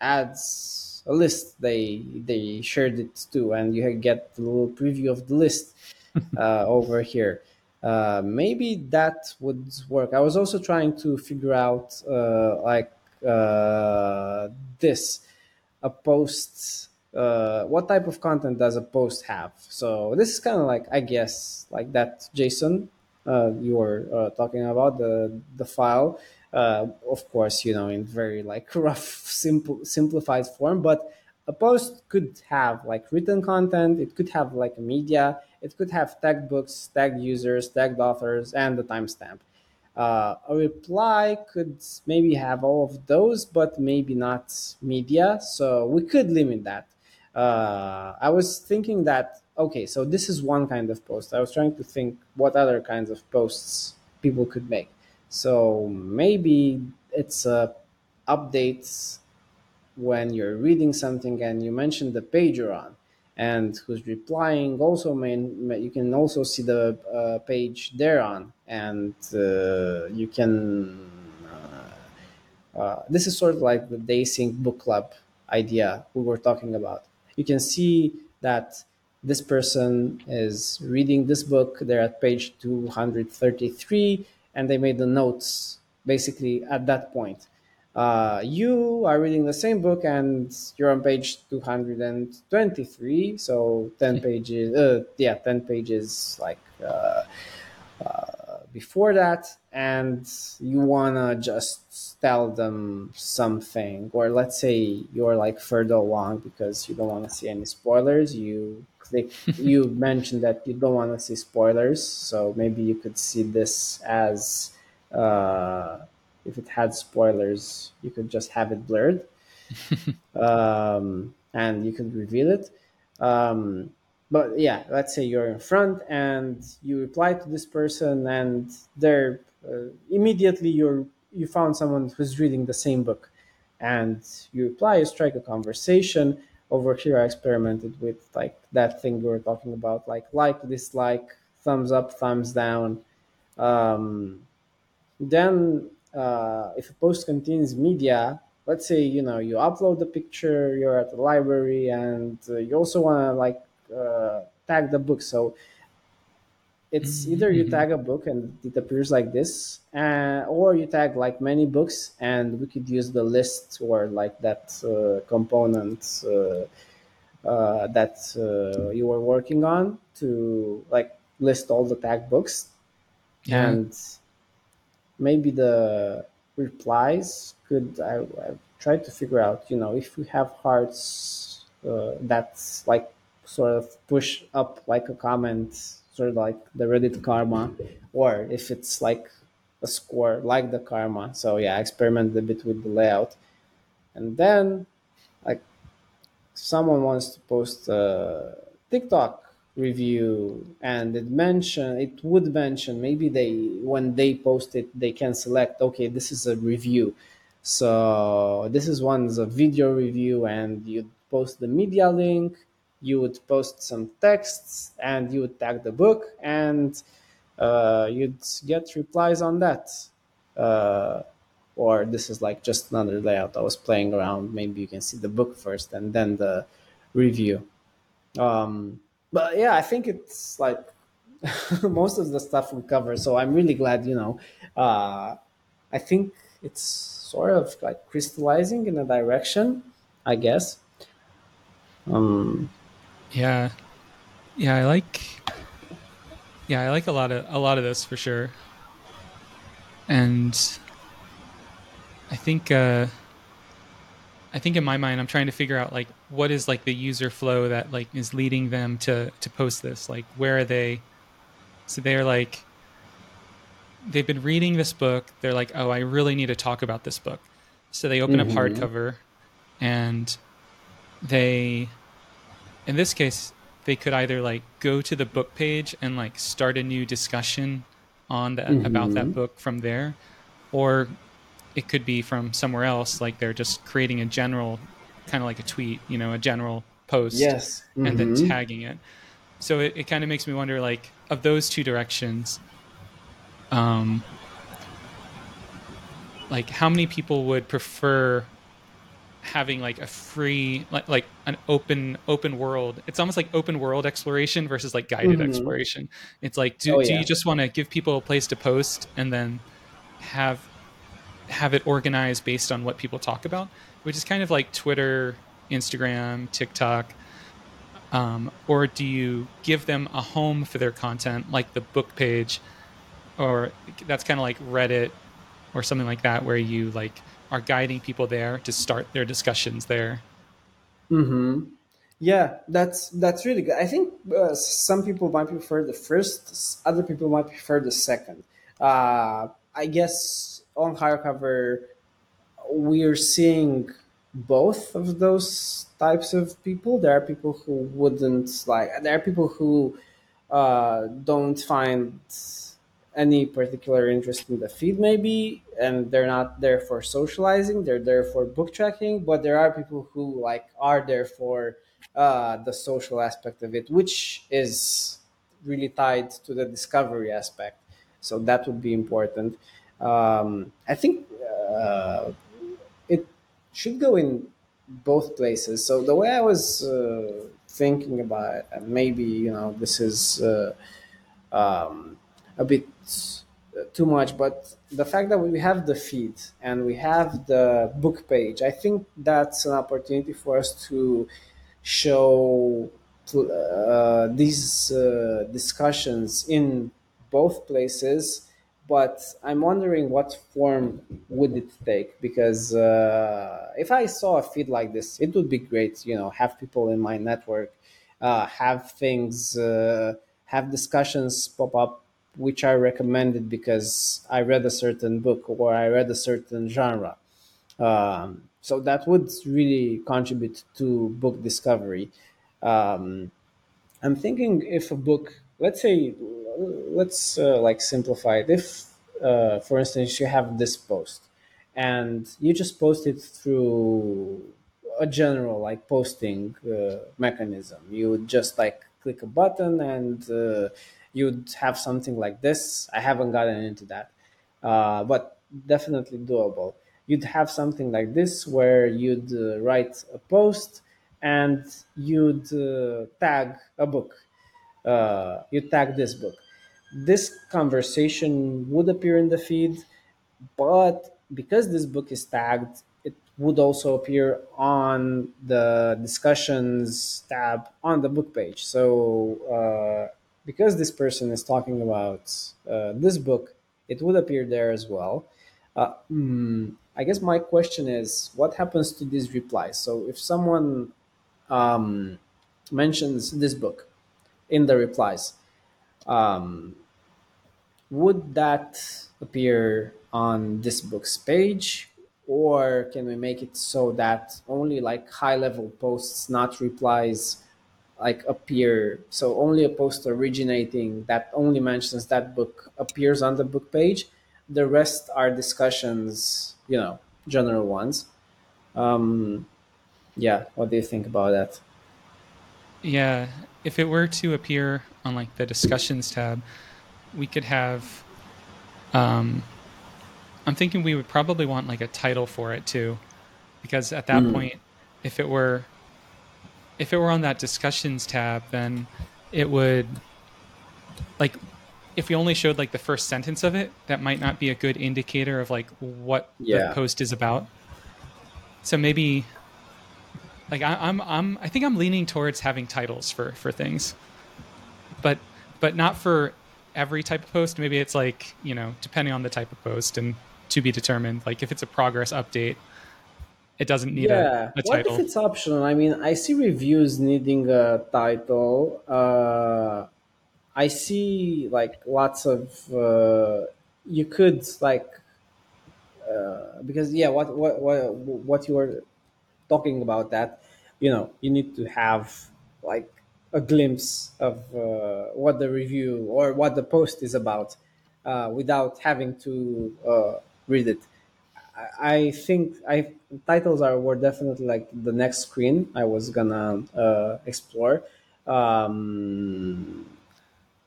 B: adds a list they they shared it too and you get a little preview of the list [LAUGHS] uh, over here uh, maybe that would work. I was also trying to figure out uh, like uh, this a post uh, what type of content does a post have? So this is kind of like i guess like that json uh, you were talking about the the file. Of course you know in very like [LAUGHS] rough simple simplified form but a post could have like written content it could have like a media it could have tagged books tagged users tagged authors and the timestamp uh, a reply could maybe have all of those, but maybe not media. So we could limit that. Uh, I was thinking that, okay, so this is one kind of post. I was trying to think what other kinds of posts people could make. So maybe it's uh, updates when you're reading something and you mention the page you're on and who's replying also may- you can also see the uh, page they're on. And uh, you can uh, uh, this is sort of like the daysync book club idea we were talking about. You can see that this person is reading this book. They're at page 233 and they made the notes basically at that point uh, you are reading the same book and you're on page 223 so 10 [LAUGHS] pages uh, yeah 10 pages like uh, uh, before that and you want to just tell them something or let's say you're like further along because you don't want to see any spoilers you click [LAUGHS] you mentioned that you don't want to see spoilers so maybe you could see this as uh, if it had spoilers you could just have it blurred [LAUGHS] um, and you could reveal it um, but yeah, let's say you're in front and you reply to this person, and they're uh, immediately you're you found someone who's reading the same book, and you reply, you strike a conversation. Over here, I experimented with like that thing we were talking about, like like, dislike, thumbs up, thumbs down. Um, then, uh, if a post contains media, let's say you know you upload the picture, you're at the library, and uh, you also want to like uh, tag the book. So it's mm-hmm. either you tag a book and it appears like this, uh, or you tag like many books, and we could use the list or like that uh, component uh, uh that uh, you were working on to like list all the tag books, yeah. and maybe the replies could I, I tried to figure out you know if we have hearts uh, that's like sort of push up like a comment, sort of like the Reddit karma, or if it's like a score like the karma. So yeah, I experimented a bit with the layout. And then like someone wants to post a TikTok review and it mention it would mention maybe they when they post it they can select okay this is a review so this is one's a video review and you post the media link you would post some texts and you would tag the book and uh, you'd get replies on that. Uh, or this is like just another layout I was playing around. Maybe you can see the book first and then the review. Um, but yeah, I think it's like [LAUGHS] most of the stuff we cover. So I'm really glad, you know, uh, I think it's sort of like crystallizing in a direction, I guess. Um,
A: yeah, yeah, I like. Yeah, I like a lot of a lot of this for sure. And I think uh, I think in my mind, I'm trying to figure out like what is like the user flow that like is leading them to to post this. Like, where are they? So they're like, they've been reading this book. They're like, oh, I really need to talk about this book. So they open mm-hmm. up hardcover, and they in this case, they could either like go to the book page and like start a new discussion on that mm-hmm. about that book from there, or it could be from somewhere else. Like they're just creating a general, kind of like a tweet, you know, a general post,
B: yes,
A: mm-hmm. and then mm-hmm. tagging it. So it, it kind of makes me wonder, like, of those two directions, um, like how many people would prefer having like a free like like an open open world it's almost like open world exploration versus like guided mm-hmm. exploration it's like do, oh, yeah. do you just want to give people a place to post and then have have it organized based on what people talk about which is kind of like twitter instagram tiktok um, or do you give them a home for their content like the book page or that's kind of like reddit or something like that where you like are guiding people there to start their discussions there.
B: Hmm. Yeah, that's that's really good. I think uh, some people might prefer the first, other people might prefer the second. Uh, I guess on hardcover, we're seeing both of those types of people. There are people who wouldn't like. There are people who uh, don't find any particular interest in the feed maybe and they're not there for socializing they're there for book tracking but there are people who like are there for uh, the social aspect of it which is really tied to the discovery aspect so that would be important um, i think uh, it should go in both places. So the way i was uh, thinking about it maybe you know this is uh, um, a bit too much, but the fact that we have the feed and we have the book page, I think that's an opportunity for us to show uh, these uh, discussions in both places but I'm wondering what form would it take because uh, if I saw a feed like this, it would be great. You know, have people in my network, uh, have things, uh, have discussions pop up which I recommended because I read a certain book or I read a certain genre. Um, so that would really contribute to book discovery. Um, I'm thinking if a book, let's say, let's uh, like simplify it. If, uh, for instance, you have this post and you just post it through a general like posting uh, mechanism, you would just like click a button and uh, you'd have something like this. I haven't gotten into that, uh, but definitely doable. You'd have something like this where you'd uh, write a post and you'd tag a book. Uh, you tag this book. This conversation would appear in the feed, but because this book is tagged, it would also appear on the discussions tab on the book page. So uh, because this person is talking about uh, this book, it would appear there as well. Uh, hmm, I guess my question is, what happens to these replies? So if someone um, mentions this book in the replies, um, would that appear on this book's page or can we make it so that only like high level posts not replies like appear? So only a post originating that only mentions that book appears on the book page. The rest are discussions you know general ones. Um yeah what do you think about that?
A: Yeah, if it were to appear on like the discussions tab, we could have. Um, I'm thinking we would probably want like a title for it too, because at that point, if it were, if it were on that discussions tab, then it would, like, if we only showed like the first sentence of it, that might not be a good indicator of like what
B: Yeah.
A: the post is about. So maybe, like, I, I'm, I'm, I think I'm leaning towards having titles for for things. But but not for every type of post. Maybe it's like you know, depending on the type of post and to be determined. Like if it's a progress update, it doesn't need
B: yeah.
A: a, a
B: what if it's optional? I mean i see reviews needing a title. Uh i see like lots of uh you could like uh, because yeah what what what what you were talking about that you know you need to have like a glimpse of uh, what the review or what the post is about uh, without having to uh, read it I I think I titles are were definitely like the next screen I was gonna uh, explore. Um,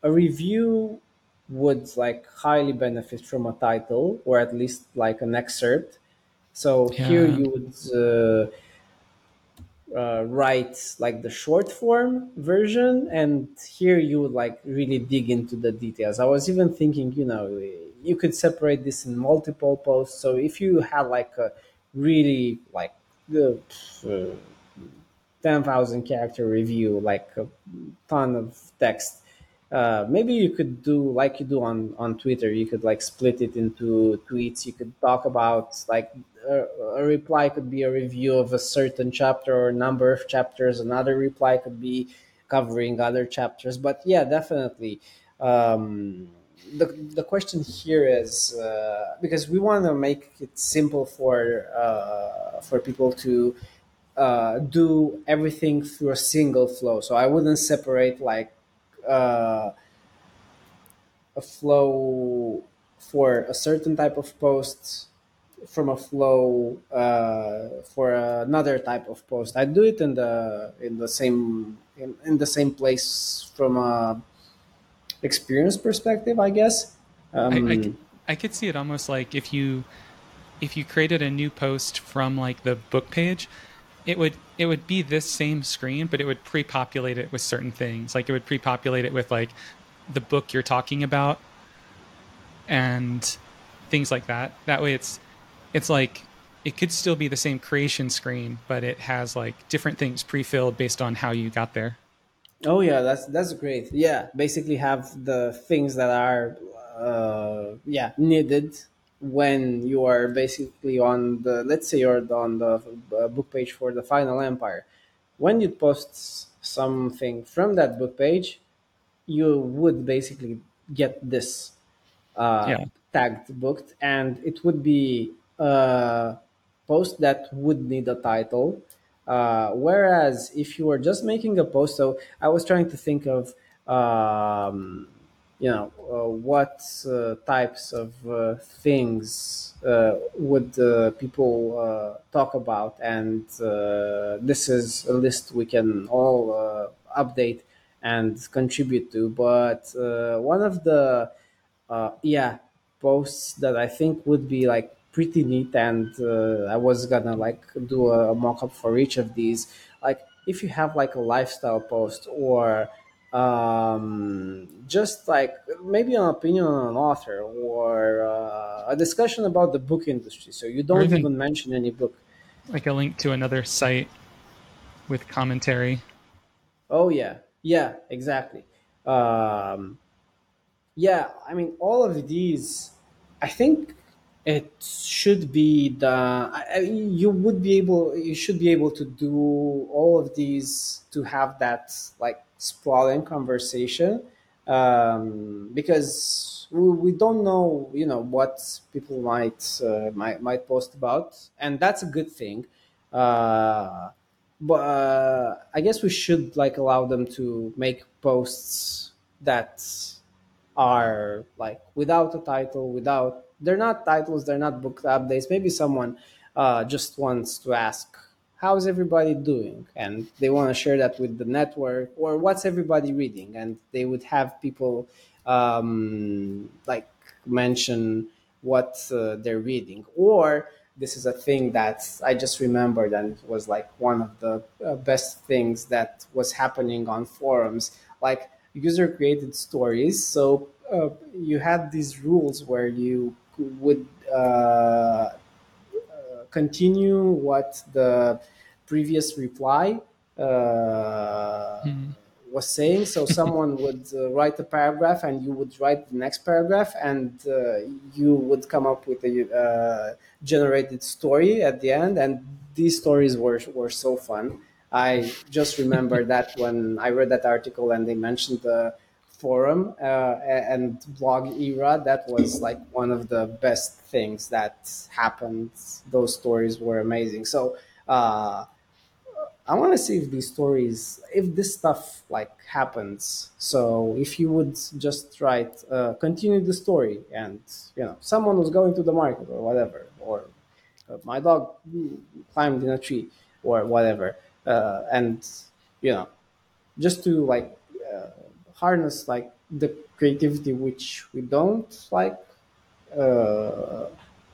B: a review would like highly benefit from a title or at least like an excerpt. So here you would uh, write like the short form version, and here you would like really dig into the details. I was even thinking, you know, you could separate this in multiple posts. So if you had like a really like the uh, 10,000 character review, like a ton of text. Uh, maybe you could do like you do on, on Twitter. You could like split it into tweets. You could talk about like a, a reply could be a review of a certain chapter or number of chapters. Another reply could be covering other chapters. But yeah, definitely. Um, the, the question here is uh, because we want to make it simple for uh, for people to uh, do everything through a single flow. So I wouldn't separate like uh, a flow for a certain type of post from a flow uh, for another type of post. I do it in the in the same in, in the same place from a experience perspective, I guess.
A: I, I c-
B: Um,
A: I could see it almost like if you if you created a new post from like the book page, it would it would be this same screen, but it would pre-populate it with certain things. Like it would pre-populate it with like the book you're talking about and things like that. That way it's it's like it could still be the same creation screen, but it has like different things pre-filled based on how you got there.
B: Oh yeah, that's that's great. Yeah, basically have the things that are uh, yeah needed when you are basically on the let's say you're on the uh, book page for the final empire when you post something from that book page you would basically get this uh,
A: Yeah.
B: tagged booked and it would be a post that would need a title uh, whereas if you were just making a post so i was trying to think of um, you know uh, what uh, types of uh, things would people talk about. And this is a list we can all update and contribute to. But one of the yeah posts that i think would be like pretty neat and uh, i was gonna like do a, mock-up for each of these like if you have like a lifestyle post or um, just like maybe an opinion on an author or uh, a discussion about the book industry so you don't
A: even-
B: even mention any book
A: Like a link to another site with commentary.
B: Oh yeah, yeah, exactly. Um, yeah, I mean, all of these, I think it should be the. I, you would be able, you should be able to do all of these to have that like sprawling conversation, um, because we, we don't know, you know, what people might uh, might might post about, and that's a good thing. Uh, but uh, I guess we should like allow them to make posts that are like without a title, without they're not titles, they're not book updates. Maybe someone uh, just wants to ask, "How's everybody doing?" and they want to share that with the network, or "What's everybody reading?" and they would have people um, like mention what uh, they're reading, or this is a thing that I just remembered and was like one of the uh, best things that was happening on forums. Like user created stories, so uh, you had these rules where you would uh, continue what the previous reply uh, was saying. So [LAUGHS] someone would uh, write a paragraph, and you would write the next paragraph, and uh, you would come up with a uh, generated story at the end. And these stories were were so fun. I just remember [LAUGHS] that when I read that article and they mentioned the forum uh, and blog era, that was like one of the best things that happened. Those stories were amazing. So. Uh, I want to see if these stories, if this stuff like happens. So if you would just write, uh, continue the story, and you know someone was going to the market or whatever, or uh, my dog climbed in a tree or whatever, uh, and you know, just to like harness like the creativity which we don't like uh,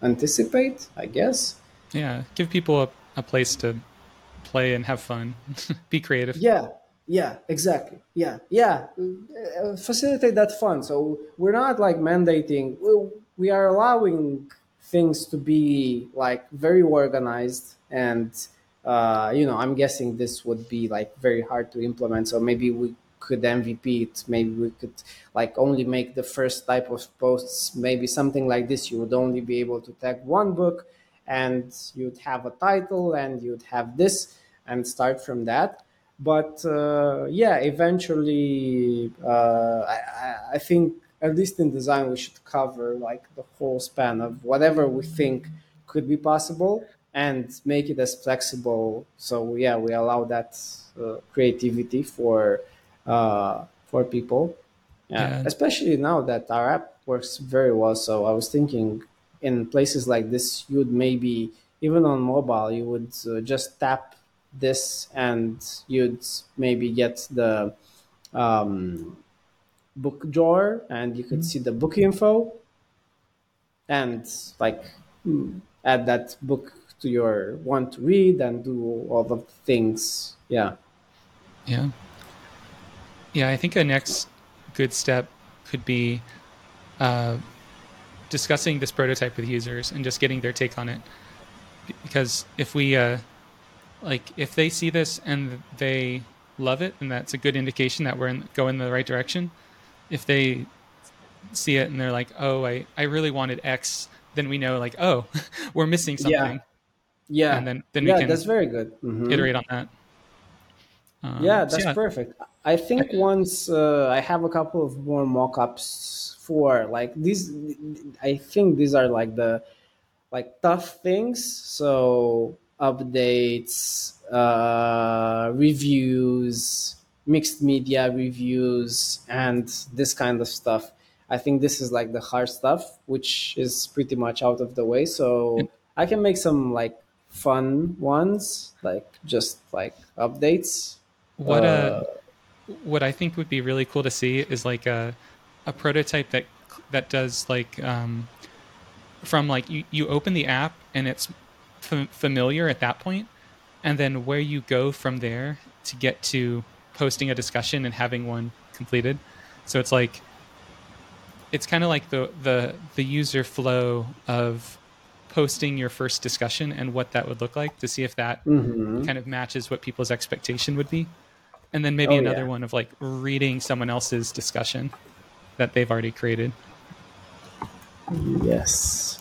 B: anticipate, I guess.
A: Yeah, give people a, a place to play and have fun, [LAUGHS] be creative.
B: Yeah, yeah, exactly. Yeah, yeah. Uh, facilitate that fun. So we're not like mandating. we- We are allowing things to be like very organized, and uh, you know, I'm guessing this would be like very hard to implement. So maybe we could MVP it. Maybe we could like only make the first type of posts. Maybe something like this. You would only be able to tag one book, and you'd have a title, and you'd have this, and start from that but uh, yeah eventually uh, I, I- think at least in design we should cover like the whole span of whatever we think could be possible and make it as flexible so yeah we allow that uh, creativity for uh, for people. Yeah. Especially now that our app works very well. So i was thinking in places like this you would maybe even on mobile you would uh, just tap this and you'd maybe get the um, book drawer and you could see the book info and like mm, add that book to your want to read and do all the things. Yeah.
A: Yeah. Yeah, I think a next good step could be uh, discussing this prototype with users and just getting their take on it. Because if we, uh, like, if they see this and they love it, then that's a good indication that we're in, going in the right direction. If they see it and they're like, "Oh, I I really wanted X," then we know like, "Oh, [LAUGHS] we're missing something."
B: Yeah, yeah.
A: and then then
B: yeah,
A: we can
B: that's very good. Mhm.
A: iterate on that. Um,
B: Yeah,
A: so
B: that's perfect. I think once uh, I have a couple of more mock-ups for like these. I think these are like the like tough things. So updates, uh, reviews, mixed media reviews, and this kind of stuff. I think this is like the hard stuff, which is pretty much out of the way. So I can make some like fun ones, like just like updates.
A: What
B: Uh,
A: uh, what I think would be really cool to see is like a a prototype that that does like um, from like you, you open the app and it's f- familiar at that point, and then where you go from there to get to posting a discussion and having one completed. So it's like it's kind of like the the the user flow of posting your first discussion and what that would look like to see if that
B: mhm.
A: kind of matches what people's expectation would be. And then maybe
B: Oh,
A: another
B: yeah.
A: one of like reading someone else's discussion that they've already created.
B: Yes.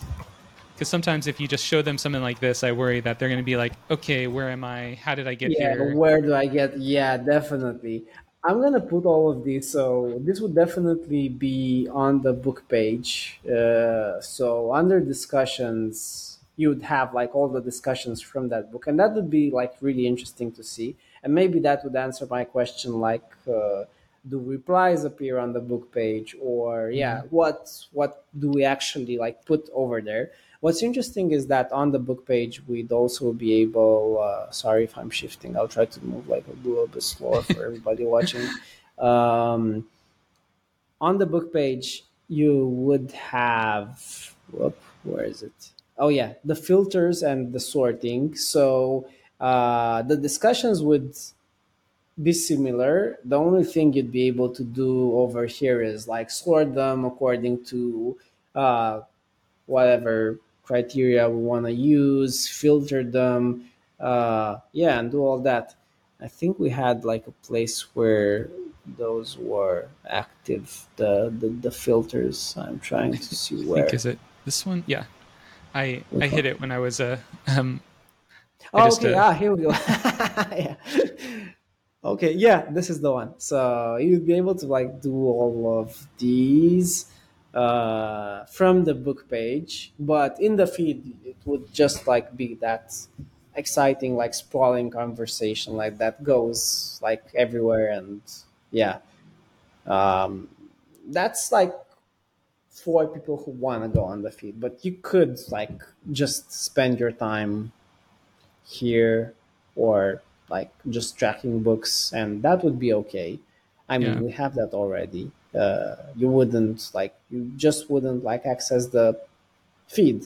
A: Because sometimes if you just show them something like this, I worry that they're going to be like, okay, where am I? How did I get
B: yeah,
A: here?
B: where do I get? Yeah, definitely. I'm gonna put all of these. So this would definitely be on the book page. Uh, so under discussions, you would have like all the discussions from that book, and that would be like really interesting to see. And maybe that would answer my question, like, uh, do replies appear on the book page, or yeah, what what do we actually like put over there? What's interesting is that on the book page, we'd also be able. Uh, sorry if I'm shifting. I'll try to move like a little bit slower for [LAUGHS] everybody watching. Um, on the book page, you would have. Whoop, where is it? Oh yeah, the filters and the sorting. So uh, the discussions would be similar. The only thing you'd be able to do over here is like sort them according to uh, whatever criteria we want to use, filter them, uh, yeah, and do all that. I think we had like a place where those were active. The the, the filters. I'm trying to see
A: I think is it this one? Yeah, I I hit it when I was uh, [LAUGHS] um
B: Oh,
A: just,
B: okay.
A: uh,
B: ah, here we go. [LAUGHS] yeah. Okay, yeah, this is the one. So you'd be able to like do all of these uh, from the book page, but in the feed it would just like be that exciting, like sprawling conversation, like that goes like everywhere, and yeah, um, that's like for people who want to go on the feed. But you could like just spend your time here or like just tracking books and that would be okay i mean
A: Yeah.
B: we have that already uh, you wouldn't like you just wouldn't like access the feed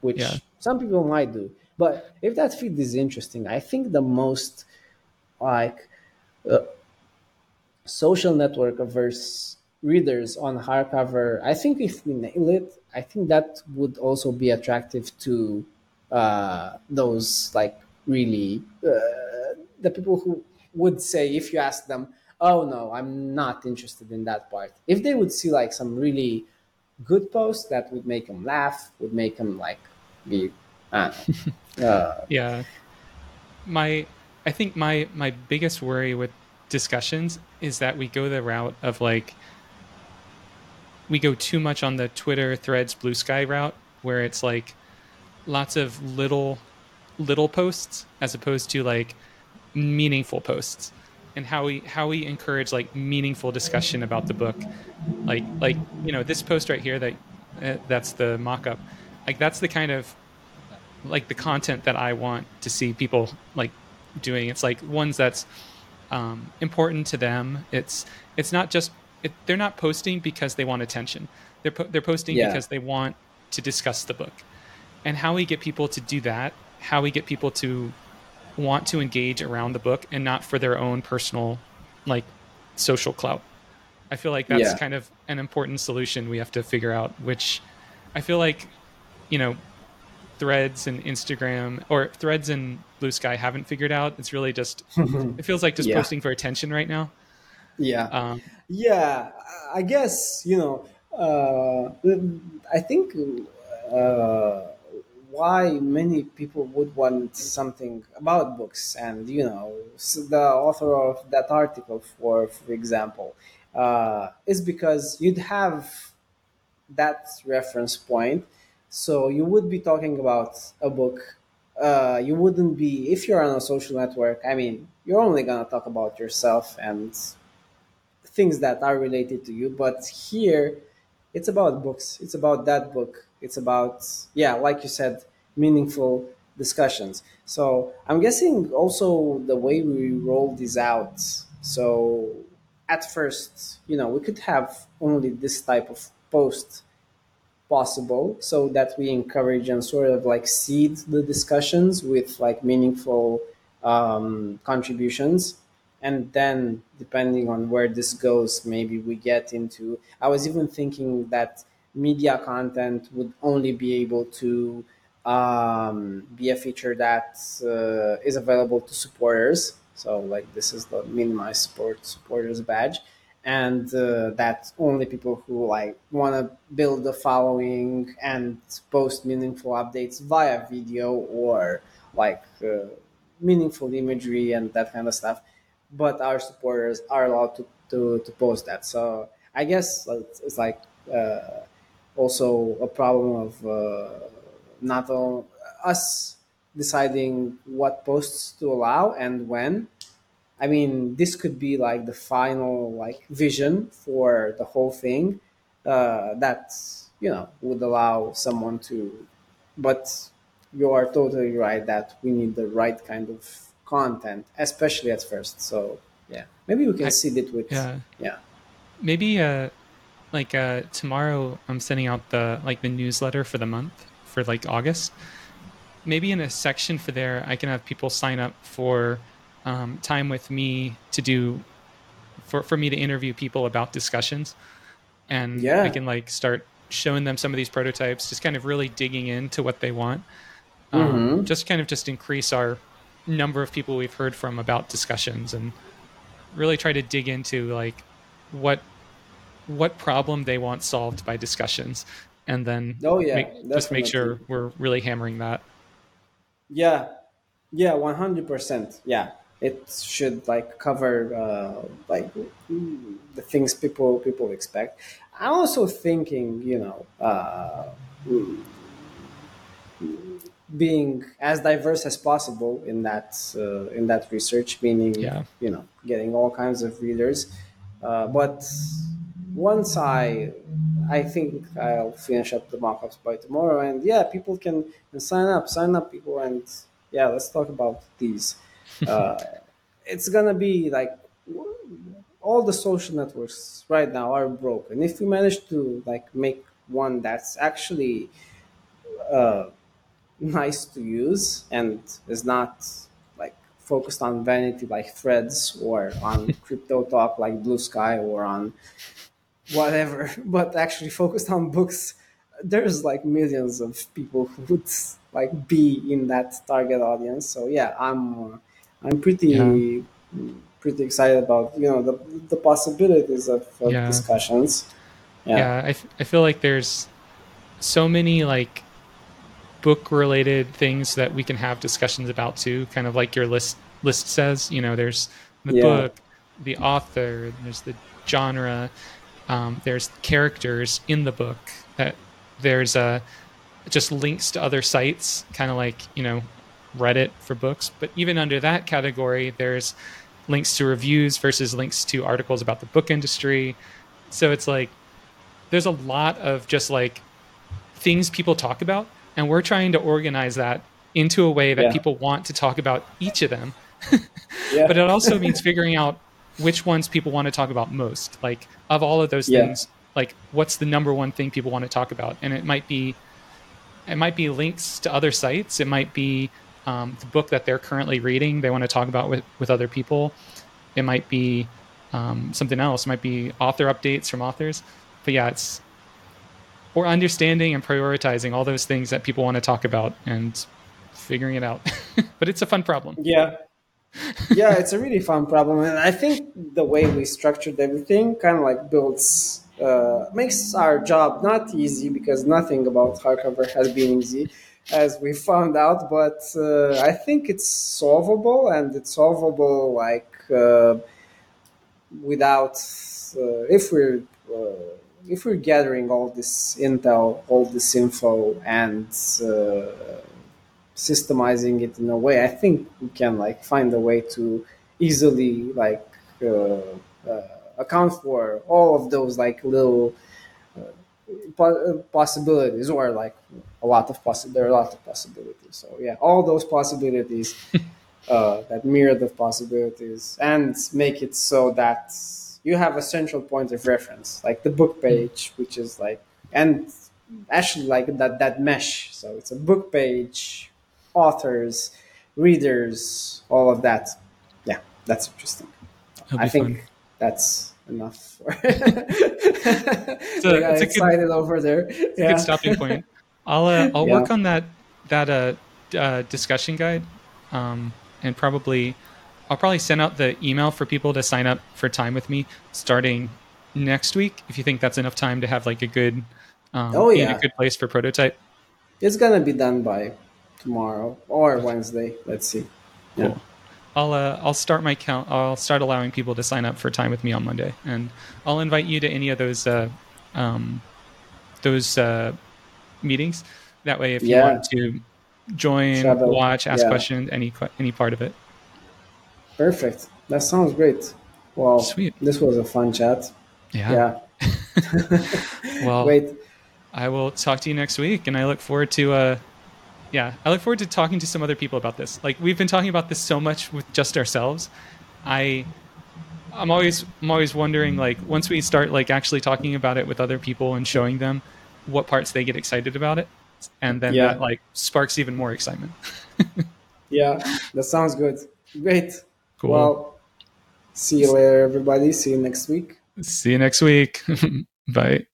B: which
A: Yeah.
B: some people might do but if that feed is interesting i think the most like uh, social network averse readers on hardcover i think if we nail it i think that would also be attractive to uh, those like really uh, the people who would say if you ask them oh no i'm not interested in that part. If they would see like some really good posts that would make them laugh would make them like be I don't know, [LAUGHS] uh,
A: yeah. My i think my my biggest worry with discussions is that we go the route of like we go too much on the twitter threads blue sky route where it's like lots of little little posts as opposed to like meaningful posts and how we how we encourage like meaningful discussion about the book like like you know this post right here that uh, that's the mock-up like that's the kind of like the content that I want to see people like doing. It's like ones that's um, important to them. It's it's not just it, they're not posting because they want attention. They're po- they're posting
B: Yeah.
A: because they want to discuss the book. And how we get people to do that, how we get people to want to engage around the book and not for their own personal like social clout. I feel like that's
B: Yeah.
A: kind of an important solution we have to figure out, which I feel like, you know, threads and Instagram or threads and Blue Sky haven't figured out. It's really just, [LAUGHS] it feels like just
B: Yeah.
A: posting for attention right now.
B: Yeah
A: Um,
B: Yeah, I guess you know uh, I think uh, why many people would want something about books, and you know, the author of that article, for for example, uh, is because you'd have that reference point. So you would be talking about a book. Uh, you wouldn't be if you're on a social network. I mean, you're only gonna talk about yourself and things that are related to you. But here, it's about books. It's about that book. It's about yeah, like you said, meaningful discussions. So I'm guessing also the way we roll these out. So at first, you know, we could have only this type of post possible so that we encourage and sort of like seed the discussions with like meaningful um, contributions and then depending on where this goes maybe we get into i was even thinking that media content would only be able to um, be a feature that uh, is available to supporters. So like this is the minimize support supporters badge. And uh, that only people who like want to build a following and post meaningful updates via video or like uh, meaningful imagery and that kind of stuff but our supporters are allowed to, to, to post that so i guess it's, it's like uh, also a problem of uh, not all, us deciding what posts to allow and when I mean, this could be like the final like vision for the whole thing uh, that you know would allow someone to. But you are totally right that we need the right kind of content, especially at first. So yeah, maybe we can
A: I,
B: seed it with
A: yeah,
B: yeah.
A: maybe uh, like uh, tomorrow I'm sending out the like the newsletter for the month for like August. Maybe in a section for there, I can have people sign up for um, time with me to do for for me to interview people about discussions, and
B: Yeah.
A: I can like start showing them some of these prototypes, just kind of really digging into what they want, um,
B: Mm-hmm.
A: just kind of just increase our number of people we've heard from about discussions and really try to dig into like what what problem they want solved by discussions. And then
B: Oh yeah,
A: make, just make sure we're really hammering that.
B: Yeah, yeah, one hundred percent. Yeah, it should like cover uh, like the things people people expect. I'm also thinking, you know, uh, being as diverse as possible in that uh, in that research, meaning
A: yeah
B: you know getting all kinds of readers. Uh, but once I I think I'll finish up the mock-ups by tomorrow, and yeah, people can, sign up, sign up, people, and yeah, let's talk about these. [LAUGHS] Uh, it's gonna be like all the social networks right now are broken. If we manage to like make one that's actually uh, nice to use and is not like focused on vanity like threads or on [LAUGHS] crypto talk like blue sky or on whatever [LAUGHS] but actually focused on books. There's like millions of people who would like be in that target audience. So yeah i'm uh, i'm pretty
A: yeah.
B: pretty pretty excited about you know the, the possibilities of, of
A: yeah.
B: discussions. Yeah.
A: Yeah I, f- I feel like there's so many like book related things that we can have discussions about too kind of like your list list says you know there's the
B: yeah.
A: book the author there's the genre um, there's characters in the book that there's uh, just links to other sites kind of like you know reddit for books. But even under that category there's links to reviews versus links to articles about the book industry. So it's like there's a lot of just like things people talk about and we're trying to organize that into a way that
B: yeah.
A: people want to talk about each of them. [LAUGHS]
B: Yeah.
A: But it also means figuring out which ones people want to talk about most. Like of all of those
B: yeah.
A: things like what's the number one thing people want to talk about? And it might be it might be links to other sites. It might be um, the book that they're currently reading they want to talk about with, with other people. It might be um, something else. It might be author updates from authors. But yeah it's or understanding and prioritizing all those things that people want to talk about and figuring it out [LAUGHS] but it's a fun problem
B: yeah yeah it's a really fun problem and i think the way we structured everything kind of like builds uh, makes our job not easy because nothing about hardcover has been easy, as we found out. But uh, I think it's solvable, and it's solvable like uh, without uh, if we're uh, if we're gathering all this intel, all this info, and uh, systemizing it in a way, I think we can like find a way to easily like uh, uh, account for all of those like little uh, possibilities, or like a lot of possi- There are a lot of possibilities. So yeah, all those possibilities. [LAUGHS] Uh, that myriad of possibilities and make it so that you have a central point of reference, like the book page, which is like, and actually like that that mesh. So it's a book page, authors, readers, all of that. Yeah, that's interesting. I think
A: fun.
B: that's enough. For [LAUGHS]
A: a-
B: I got
A: it's a good-
B: excited over there.
A: It's a
B: yeah.
A: good stopping point. I'll uh, I'll [LAUGHS]
B: Yeah.
A: work on that that uh, uh, discussion guide, um, and probably I'll probably send out the email for people to sign up for time with me starting next week. If you think that's enough time to have like a good, um,
B: Oh, yeah.
A: a good place for prototype.
B: It's gonna be done by tomorrow or Wednesday. Let's see. Yeah.
A: Cool. I'll uh, I'll start my count. I'll start allowing people to sign up for time with me on Monday, and I'll invite you to any of those uh, um, those uh, meetings. That way, if you want to join,
B: Shadow.
A: watch, ask
B: Yeah.
A: questions, any any part of it.
B: Perfect. That sounds great. Well,
A: Sweet.
B: this was a fun chat.
A: Yeah.
B: Yeah. [LAUGHS]
A: Well,
B: Wait.
A: I will talk to you next week, and I look forward to uh, yeah, I look forward to talking to some other people about this. Like we've been talking about this so much with just ourselves. I I'm always I'm always wondering like once we start like actually talking about it with other people and showing them what parts they get excited about it, and then
B: Yeah.
A: that like sparks even more excitement. [LAUGHS]
B: Yeah, that sounds good. Great.
A: Cool.
B: Well, see you later, everybody. See you next week.
A: See you next week. [LAUGHS] Bye.